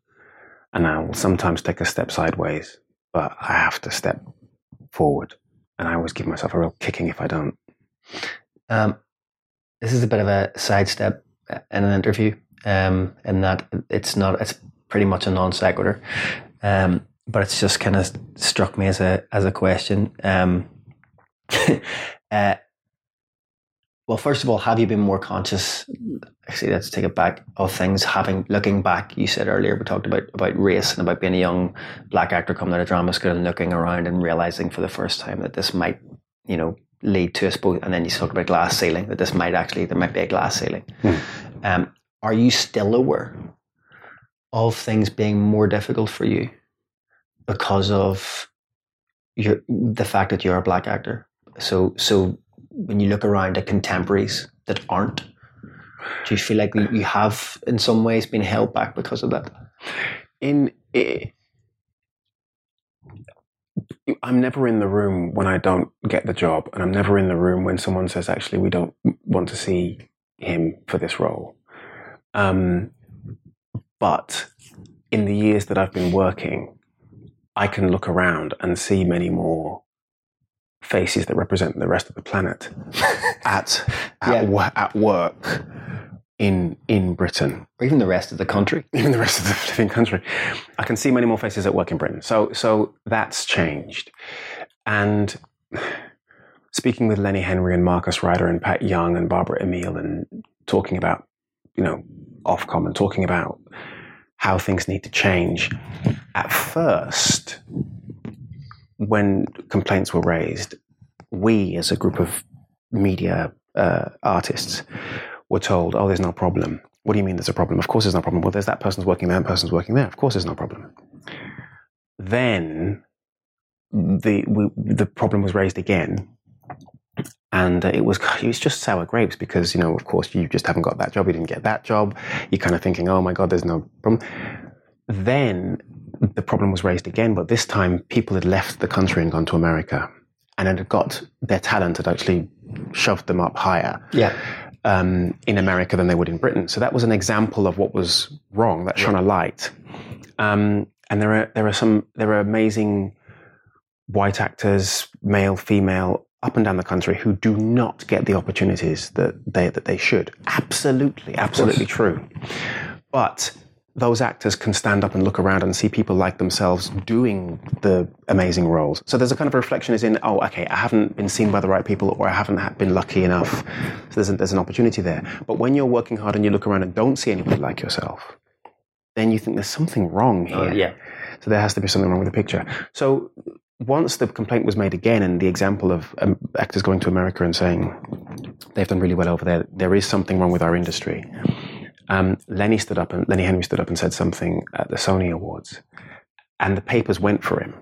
and I will sometimes take a step sideways, but I have to step forward, and I always give myself a real kicking if I don't. Um, this is a bit of a sidestep in an interview, um, in that it's not. It's pretty much a non sequitur, um, but it's just kind of struck me as a as a question. Um, <laughs> uh, well, first of all, have you been more conscious? Actually, let's take it back of things. Having looking back, you said earlier we talked about about race and about being a young black actor coming out of drama school and looking around and realizing for the first time that this might, you know, lead to a suppose. And then you talked about glass ceiling that this might actually there might be a glass ceiling. Mm. Um, are you still aware of things being more difficult for you because of your the fact that you're a black actor? So so when you look around at contemporaries that aren't? Do you feel like you have, in some ways, been held back because of that? In I'm never in the room when I don't get the job, and I'm never in the room when someone says, "Actually, we don't want to see him for this role." Um, but in the years that I've been working, I can look around and see many more faces that represent the rest of the planet <laughs> at at, yeah. at work in in Britain, or even the rest of the country, <laughs> even the rest of the living country. I can see many more faces at work in Britain. So so that's changed. And speaking with Lenny Henry and Marcus Ryder and Pat Younge and Barbara Emile and talking about you know Ofcom and talking about how things need to change. At first, when complaints were raised, we as a group of media uh, artists were told, oh, there's no problem. What do you mean there's a problem? Of course there's no problem. Well, there's that person's working there, that person's working there. Of course there's no problem. Then the, we, the problem was raised again. And uh, it was <laughs> it was just sour grapes because you know of course you just haven't got that job you didn't get that job you're kind of thinking oh my god there's no problem then the problem was raised again but this time people had left the country and gone to America and had got their talent had actually shoved them up higher yeah um, in America than they would in Britain. So that was an example of what was wrong. That shone a light. Um, and there are there are some there are amazing white actors, male, female, up and down the country who do not get the opportunities that they that they should. Absolutely, absolutely true. But those actors can stand up and look around and see people like themselves doing the amazing roles. So there's a kind of reflection is in, oh, okay, I haven't been seen by the right people or I haven't been lucky enough. So there's, a, there's an opportunity there. But when you're working hard and you look around and don't see anybody like yourself, then you think there's something wrong oh, here. Oh, yeah. So there has to be something wrong with the picture. So once the complaint was made again and the example of um, actors going to America and saying they've done really well over there, there is something wrong with our industry um, Lenny stood up and Lenny Henry stood up and said something at the Sony Awards, and the papers went for him.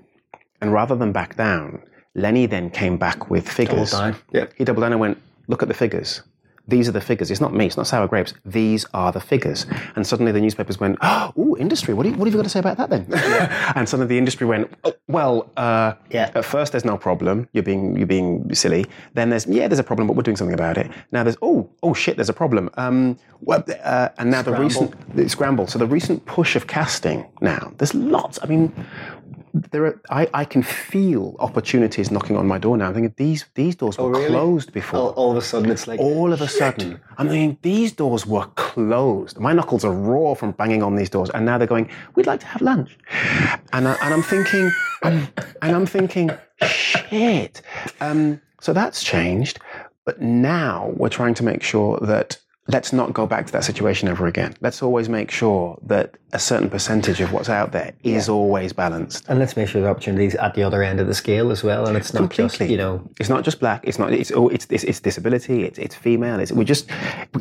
And rather than back down, Lenny then came back with figures. Double down. Yeah. He doubled down and went, "Look at the figures these are the figures. It's not me. It's not sour grapes. These are the figures. And suddenly the newspapers went, <gasps> oh, industry. What, you, what have you got to say about that then? <laughs> <laughs> and suddenly the industry went, oh, well, uh, yeah. At first there's no problem. You're being you're being silly. Then there's yeah, there's a problem, but we're doing something about it. Now there's oh oh shit, there's a problem. Um, well, uh, and now scramble. the recent the scramble. So the recent push of casting now. There's lots. I mean, there are, I, I can feel opportunities knocking on my door now. I'm thinking these these doors were oh, really? closed before. All, all, of a sudden, it's like all of a shit. sudden. I'm thinking these doors were closed. My knuckles are raw from banging on these doors, and now they're going. We'd like to have lunch, and I, and I'm thinking, and I'm thinking, shit. Um, so that's changed, but now we're trying to make sure that let's not go back to that situation ever again. Let's always make sure that a certain percentage of what's out there is yeah. always balanced. And let's make sure the opportunities at the other end of the scale as well. And it's not Completely. just, you know. It's not just black. It's not, it's, oh, it's, it's, it's disability. It's, it's female. It's, we're just,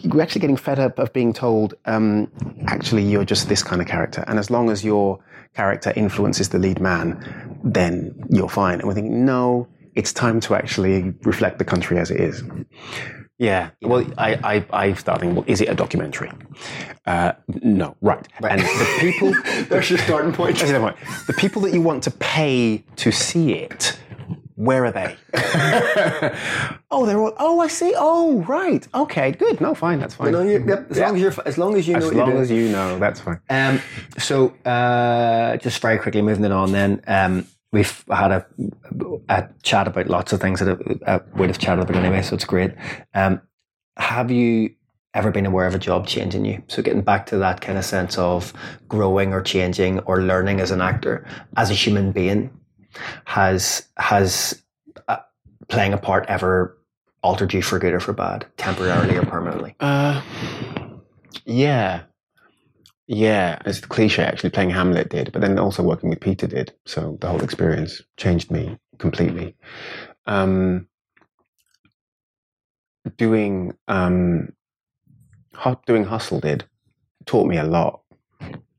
we're actually getting fed up of being told, um, actually, you're just this kind of character. And as long as your character influences the lead man, then you're fine. And we're thinking, no, it's time to actually reflect the country as it is. Yeah. Well, I, I, I starting. Well, is it a documentary? Uh, no. Right. right. And the people. <laughs> That's your starting point. The people that you want to pay to see it. Where are they? <laughs> oh, they're all. Oh, I see. Oh, right. Okay, good. No, fine. That's fine. You, yep, as yeah. long as you're, as long as you know, as long as you know, that's fine. Um, so, uh, just very quickly moving it on. Then, um, we've had a, a chat about lots of things that I, would have chatted about anyway, so it's great. Um, have you ever been aware of a job changing you? So getting back to that kind of sense of growing or changing or learning as an actor, as a human being, has has uh, playing a part ever altered you for good or for bad, temporarily or permanently? Uh, yeah, yeah, it's the cliche actually. Playing Hamlet did, but then also working with Peter did. So the whole experience changed me completely. Um, doing um, doing Hustle did taught me a lot.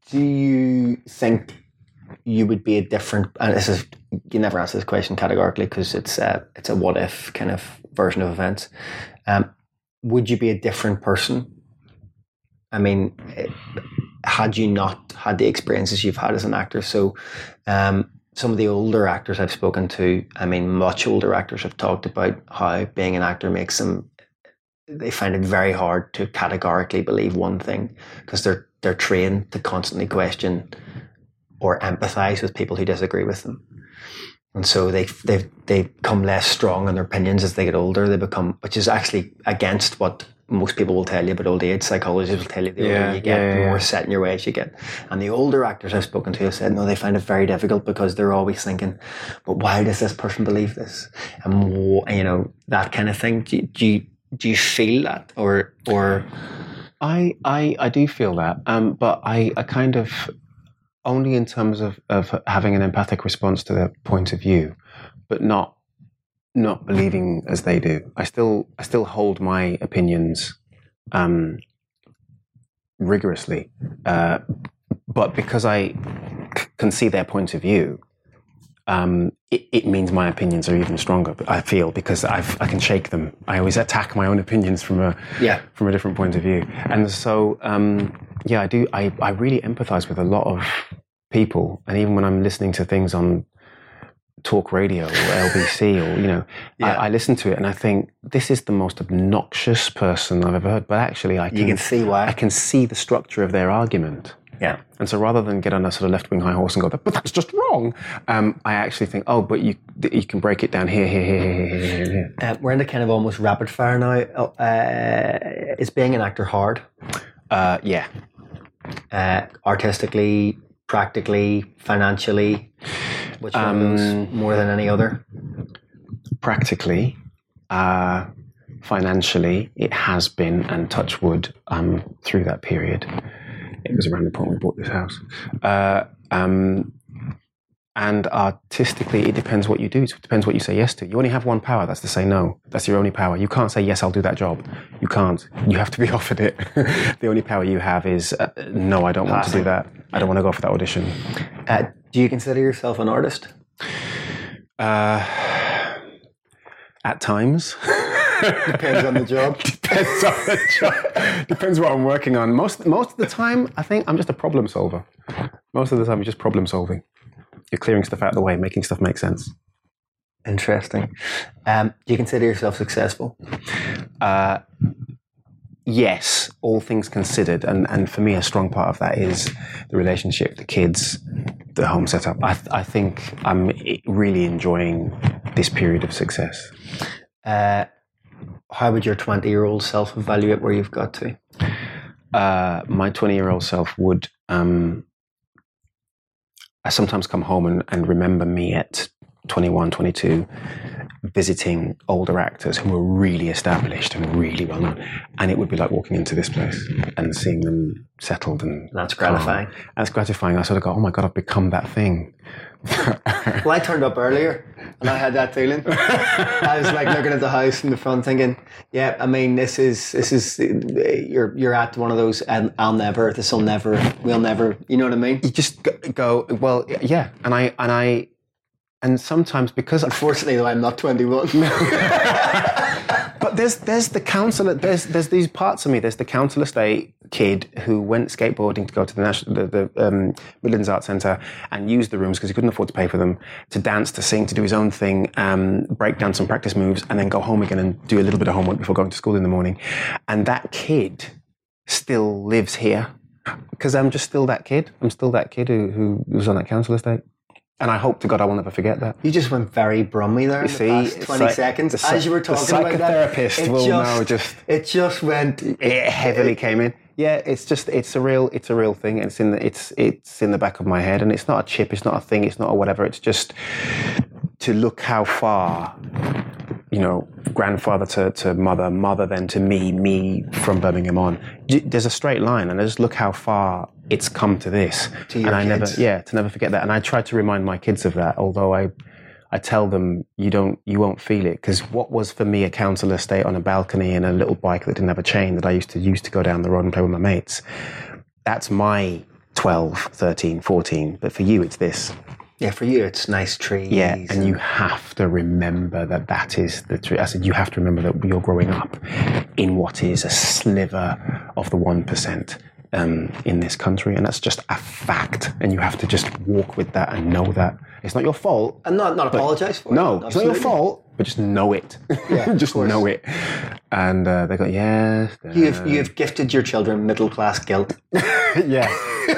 Do you think you would be a different? And this is you never ask this question categorically because it's a, it's a what if kind of version of events. Um, would you be a different person? I mean. Had you not had the experiences you've had as an actor. So, um, some of the older actors I've spoken to, I mean, much older actors have talked about how being an actor makes them, they find it very hard to categorically believe one thing because they're, they're trained to constantly question or empathize with people who disagree with them. And so they they they become less strong in their opinions as they get older. They become, which is actually against what most people will tell you about old age. Psychologists will tell you the older Yeah, you get, yeah, the more set in your ways you get. And the older actors I've spoken to have said, no, they find it very difficult because they're always thinking, but why does this person believe this? And you know that kind of thing. Do you, do you, do you feel that, or or I, I, I do feel that, um, but I, I kind of only in terms of, of having an empathic response to their point of view, but not not believing as they do. I still I still hold my opinions um, rigorously, uh, but because I c- can see their point of view. Um, it, it means my opinions are even stronger. I feel because I've, I can shake them. I always attack my own opinions from a yeah, from a different point of view. And so, um, yeah, I do. I, I really empathize with a lot of people, and even when I'm listening to things on talk radio or <laughs> LBC or you know, Yeah. I, I listen to it and I think this is the most obnoxious person I've ever heard. But actually, I can, you can see why I can see the structure of their argument. Yeah, And so rather than get on a sort of left wing high horse and go, but that's just wrong, um, I actually think, oh, but you you can break it down here, here, here, here, here, here, uh, we're in the kind of almost rapid fire now. Uh, is being an actor hard? Uh, yeah. uh, artistically, practically, financially? Which one of those Um, more than any other? practically, uh, financially, it has been, and touch wood, um, through that period. It was around the point we bought this house. Uh, um, and artistically, it depends what you do. It depends what you say yes to. You only have one power. That's to say no. That's your only power. You can't say yes. I'll do that job. You can't. You have to be <laughs> offered it. <laughs> the only power you have is uh, no. I don't want to do that. I don't want to go for that audition. Uh, do you consider yourself an artist? Uh, at times. <laughs> Depends on the job. <laughs> Depends on the job. Depends what I'm working on. Most most of the time, I think I'm just a problem solver. Most of the time, you're just problem solving. You're clearing stuff out of the way, making stuff make sense. Interesting. Um, do you consider yourself successful? Uh, yes, all things considered, and and for me, a strong part of that is the relationship, the kids, the home setup. I th- I think I'm really enjoying this period of success. Uh, how would your 20 year old self evaluate where you've got to? uh, my 20 year old self would um, I sometimes come home and, and remember me at 21, 22, visiting older actors who were really established and really well known. And it would be like walking into this place and seeing them settled and That's gratifying. And it's gratifying. I sort of go, oh my God, I've become that thing. <laughs> Well, I turned up earlier and I had that feeling. I was like looking at the house in the front, thinking, "Yeah, I mean, this is this is you're you're at one of those. And I'll never. This will never. We'll never. You know what I mean? you just go, well, yeah. And I, and I, and sometimes because Unfortunately, though, I'm not 21. <laughs> But there's there's the council there's there's these parts of me. There's the council estate kid who went skateboarding to go to the national the, the um, Midlands Art Centre and used the rooms because he couldn't afford to pay for them to dance, to sing, to do his own thing, um, break down some practice moves, and then go home again and do a little bit of homework before going to school in the morning. And that kid still lives here because I'm just still that kid. I'm still that kid who who was on that council estate. And I hope to God I will never forget that. You just went very brummy there in see, the past 20 like- seconds. the As you were the talking about that, psychotherapist it will just, know just- it just went. it heavily came in. Yeah, it's just it's a real it's a real thing. It's in the it's it's in the back of my head, and it's not a chip. It's not a thing. It's not a whatever. It's just to look how far, you know, grandfather to, to mother, mother then to me, me from Birmingham on. There's a straight line, and I just look how far it's come to this. To and I kids. never, yeah, to never forget that. And I try to remind my kids of that, although I. I tell them you don't, you won't feel it because what was for me a council estate on a balcony and a little bike that didn't have a chain that I used to use to go down the road and play with my mates. That's my 12, 13, 14. But for you, it's this. Yeah, for you, it's nice trees. Yeah, and you have to remember that that is the truth. I said you have to remember that you're growing up in what is a sliver of the one percent. Um, in this country, and that's just a fact. And you have to just walk with that and know that it's not your fault. And not, not apologise for No, it. No, it's not your fault, but just know it. <laughs> Yeah, <laughs> just know it. And uh, they go, yes. You've, uh, you've gifted your children middle class guilt. <laughs> yeah.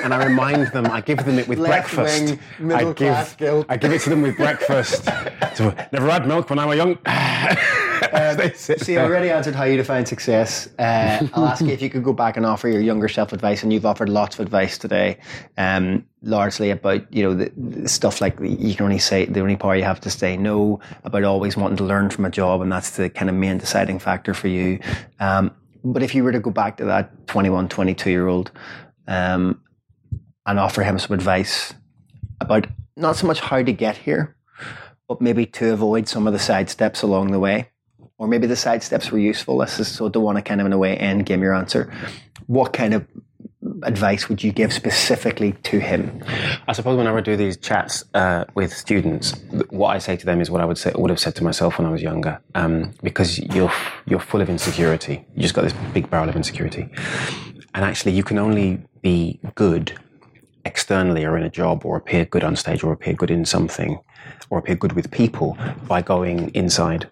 And I remind them, I give them it with Left-wing, breakfast. middle I give, class guilt. I give it to them with breakfast. so, never had milk when I was young. <laughs> Sit So you already answered how you define success. Uh, <laughs> I'll ask you if you could go back and offer your younger self advice, and you've offered lots of advice today, um, largely about you know the, the stuff like you can only say the only power you have to say no, about always wanting to learn from a job, and that's the kind of main deciding factor for you. Um, but if you were to go back to that 21, 22 year old um, and offer him some advice about not so much how to get here, but maybe to avoid some of the side steps along the way or maybe the side steps were useful. This is so don't want to kind of in a way end game your answer. What kind of advice would you give specifically to him? I suppose when I would do these chats uh, with students, what I say to them is what I would say would have said to myself when I was younger, um, because you're you're full of insecurity. You just got this big barrel of insecurity, and actually, you can only be good externally or in a job or appear good on stage or appear good in something or appear good with people by going inside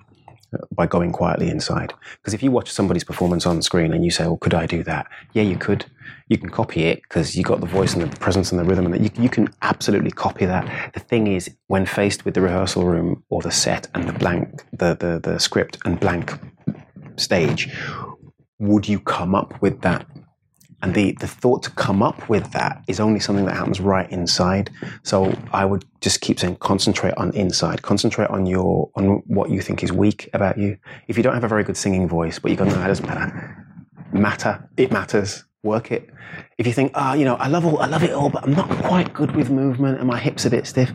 by going quietly inside. Because if you watch somebody's performance on screen and you say, "Well, could I do that?" Yeah, you could. You can copy it because you got the voice and the presence and the rhythm, and that. You, you can absolutely copy that. The thing is, when faced with the rehearsal room or the set and the blank, the the, the script and blank stage, would you come up with that? And the, the thought to come up with that is only something that happens right inside. So I would just keep saying, concentrate on inside. Concentrate on your on what you think is weak about you. If you don't have a very good singing voice, but you go, no, that doesn't matter. Matter. It matters. Work it. If you think, ah, you know, I love all, I love it all, but I'm not quite good with movement and my hips are a bit stiff.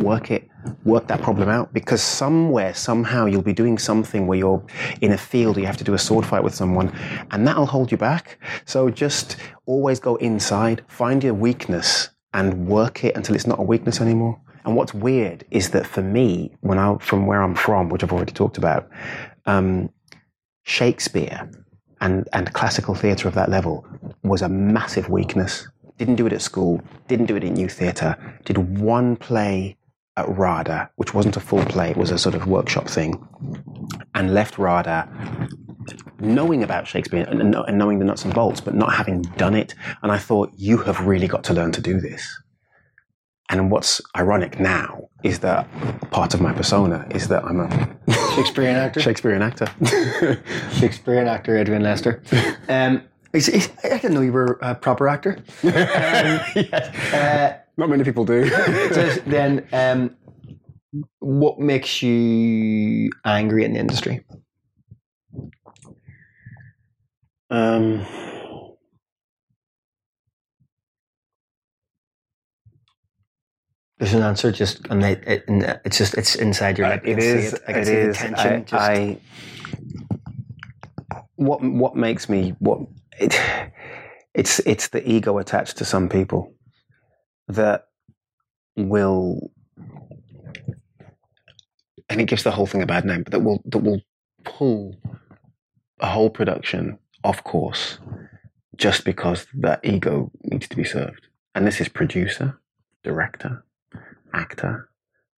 Work it. Work that problem out because somewhere, somehow, you'll be doing something where you're in a field, you have to do a sword fight with someone, and that'll hold you back. So just always go inside, find your weakness, and work it until it's not a weakness anymore. And what's weird is that for me, when I from where I'm from, which I've already talked about, um, Shakespeare and, and classical theatre of that level was a massive weakness. Didn't do it at school, didn't do it in youth theatre, did one play at RADA, which wasn't a full play, it was a sort of workshop thing, and left RADA knowing about Shakespeare and, knowing the nuts and bolts, but not having done it. And I thought, you have really got to learn to do this. And what's ironic now is that part of my persona is that I'm a Shakespearean actor. Shakespearean actor. <laughs> Shakespearean actor Adrian Lester. Um, is- is- I didn't know you were a proper actor. <laughs> Uh, Not many people do. <laughs> so then, um, what makes you angry in the industry? um, There's an answer, just and it, it, it's just it's inside your lip. I it see it. I can see is. the tension. I, just, I- what what makes me what it, <sighs> it's it's the ego attached to some people that will and it gives the whole thing a bad name, but that will that will pull a whole production off course just because that ego needs to be served. And this is producer, director, actor.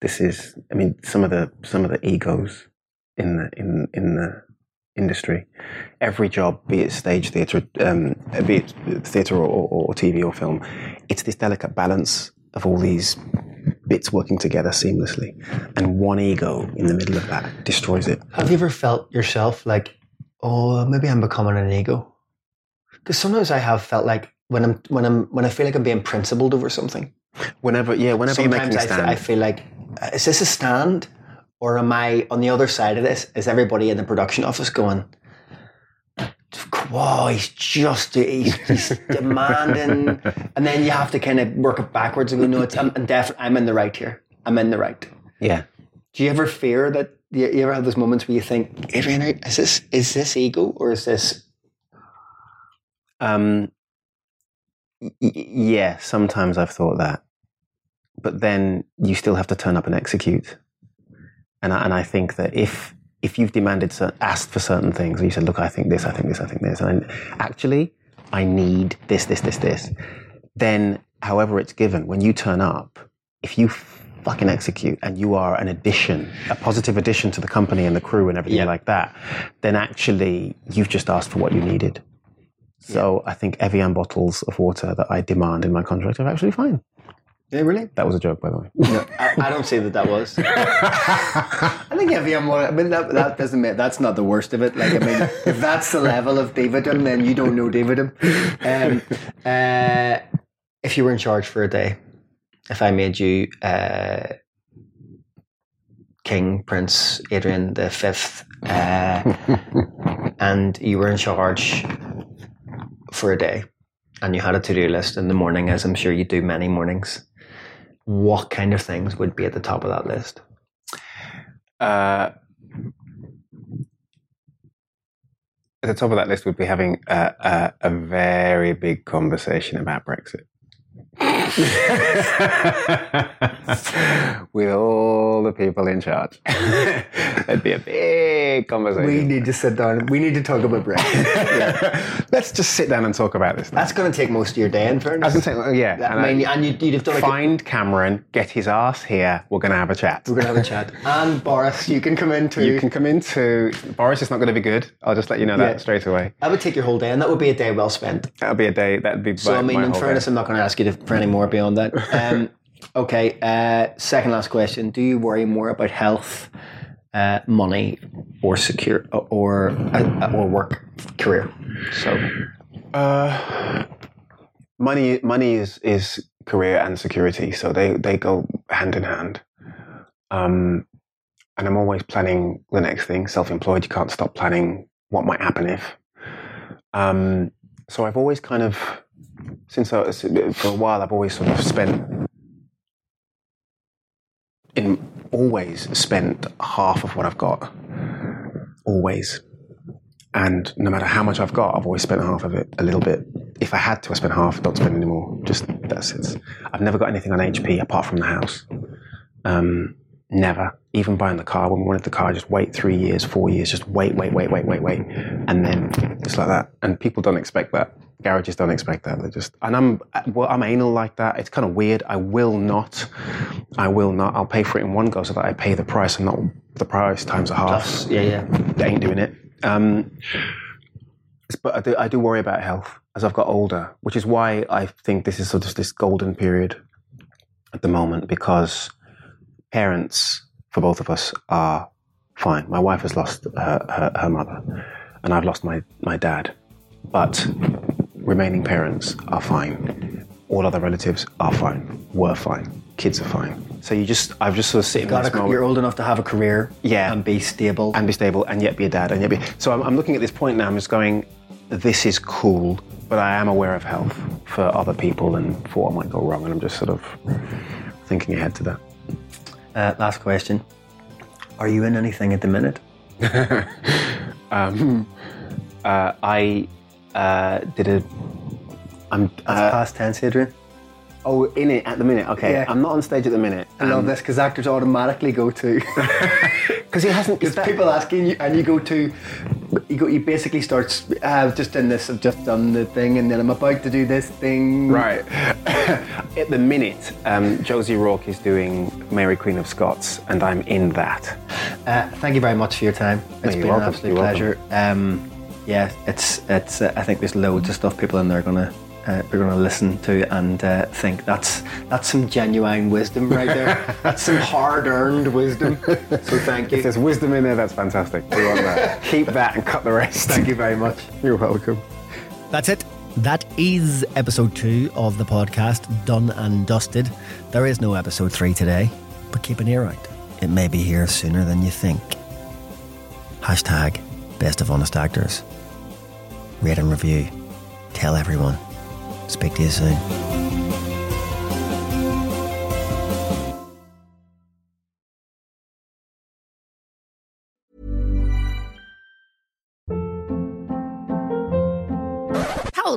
This is, I mean, some of the some of the egos in the in in the industry. Every job, be it stage theatre, um, be it theatre or, or, or TV or film, it's this delicate balance of all these bits working together seamlessly, and one ego in the middle of that destroys it. Have you ever felt yourself like, oh, maybe I'm becoming an ego? Because sometimes I have felt like when I'm when I'm when I feel like I'm being principled over something. Whenever, yeah, whenever Sometimes making a I, stand, I feel like, uh, is this a stand, or am I on the other side of this? Is everybody in the production office going? Whoa, he's just he's, he's <laughs> demanding, and then you have to kind of work it backwards and go, no, it's I'm, I'm definitely I'm in the right here. I'm in the right. yeah, Do you ever fear that? You, you ever have those moments where you think, Adrian, is this is this ego or is this? Um, y- yeah, sometimes I've thought that, but then you still have to turn up and execute. And I, and I think that if if you've demanded, cer- asked for certain things, or you said, "Look, I think this, I think this, I think this," and actually, I need this, this, this, this, then however it's given, when you turn up, if you fucking execute and you are an addition, a positive addition to the company and the crew and everything Yeah. like that, then actually you've just asked for what you needed. So I think Evian bottles of water that I demand in my contract are actually fine. Yeah, really? That was a joke, by the way. <laughs> No, I, I don't say that that was. <laughs> I think everyone. I mean, that, that doesn't mean that's not the worst of it. Like, I mean, if that's the level of divadom, then you don't know divadom. Um, uh, if you were in charge for a day, if I made you uh, King Prince Adrian the Fifth, uh, and you were in charge for a day, and you had a to-do list in the morning, as I'm sure you do many mornings what kind of things would be at the top of that list? Uh, at the top of that list would be having a, a, a very big conversation about Brexit. <laughs> With all the people in charge. <laughs> It'd be a big conversation. We need to sit down. We need to talk about Brexit. <laughs> Let's just sit down and talk about this. Now. That's going to take most of your day, in I fairness. can say, well, yeah. I and I- mean, and you'd, you'd have done like a, find Cameron, get his ass here. We're going to have a chat. we're going to have a chat. And Boris, you can come in too. You can come into Boris. is not going to be good. I'll just let you know Yeah. that straight away. that would take your whole day, and that would be a day well spent. That would be a day. That'd be. So, my, I mean, in fairness, day. I'm not going to ask you to, for any more beyond that. <laughs> Um, okay, uh, second last question. Do you worry more about health, uh, money, or secure, or, uh, or work career? So, Uh, money, money is is career and security, so they they go hand in hand. Um, and I'm always planning the next thing. Self-employed, you can't stop planning what might happen if. Um, so I've always kind of, since I for a while, I've always sort of spent in always spent half of what I've got. Always. And no matter how much I've got, I've always spent half of it, a little bit. If I had to, I spent half, don't spend any more. Just that's it. I've never got anything on HP apart from the house. Um, never. Even buying the car, when we wanted the car, just wait three years, four years, just wait, wait, wait, wait, wait, wait. And then it's like that. And people don't expect that. Garages don't expect that. They just, and I'm, well, I'm anal like that. It's kind of weird. I will not, I will not. I'll pay for it in one go so that I pay the price and not the price times a half. plus, yeah, yeah. They ain't doing it. Um, but I do, I do worry about health as I've got older, which is why I think this is sort of this golden period at the moment because parents for both of us are fine. My wife has lost her, her, her mother, and I've lost my, my dad, but remaining parents are fine. All other relatives are fine, were fine, kids are fine. So you just, I've just sort of sitting in Got this a, moment you're old enough to have a career, Yeah. and be stable. and be stable and yet be a dad and yet be so I'm, I'm looking at this point now i'm just going this is cool but i am aware of health for other people and for what might go wrong and i'm just sort of thinking ahead to that Uh, last question: Are you in anything at the minute? <laughs> um, uh, i uh, did a i'm uh, Past tense, Adrian. oh in it at the minute okay Yeah. i'm not on stage at the minute I love this because actors automatically go to. <laughs> <laughs> because he hasn't Because people asking you, and you go to, you go, you basically start. uh, I've just done this. I've just done the thing, and then I'm about to do this thing. Right. <laughs> At the minute, um, Josie Rourke is doing Mary Queen of Scots, and I'm in that. Uh, thank you very much for your time. It's you're been welcome. an absolute You're pleasure. Um, yeah, it's it's. Uh, I think there's loads of stuff people in there are gonna uh, are gonna listen to and uh, think that's that's some genuine wisdom right there. <laughs> that's some hard-earned wisdom. So thank you. If there's wisdom in there, that's fantastic. We want that. <laughs> Keep that and cut the rest. Thank you very much. You're welcome. That's it. That is episode two of the podcast, done and dusted. There is no episode three today, but keep an ear out. It may be here sooner than you think. Hashtag best of honest actors. Rate and review. Tell everyone. Speak to you soon.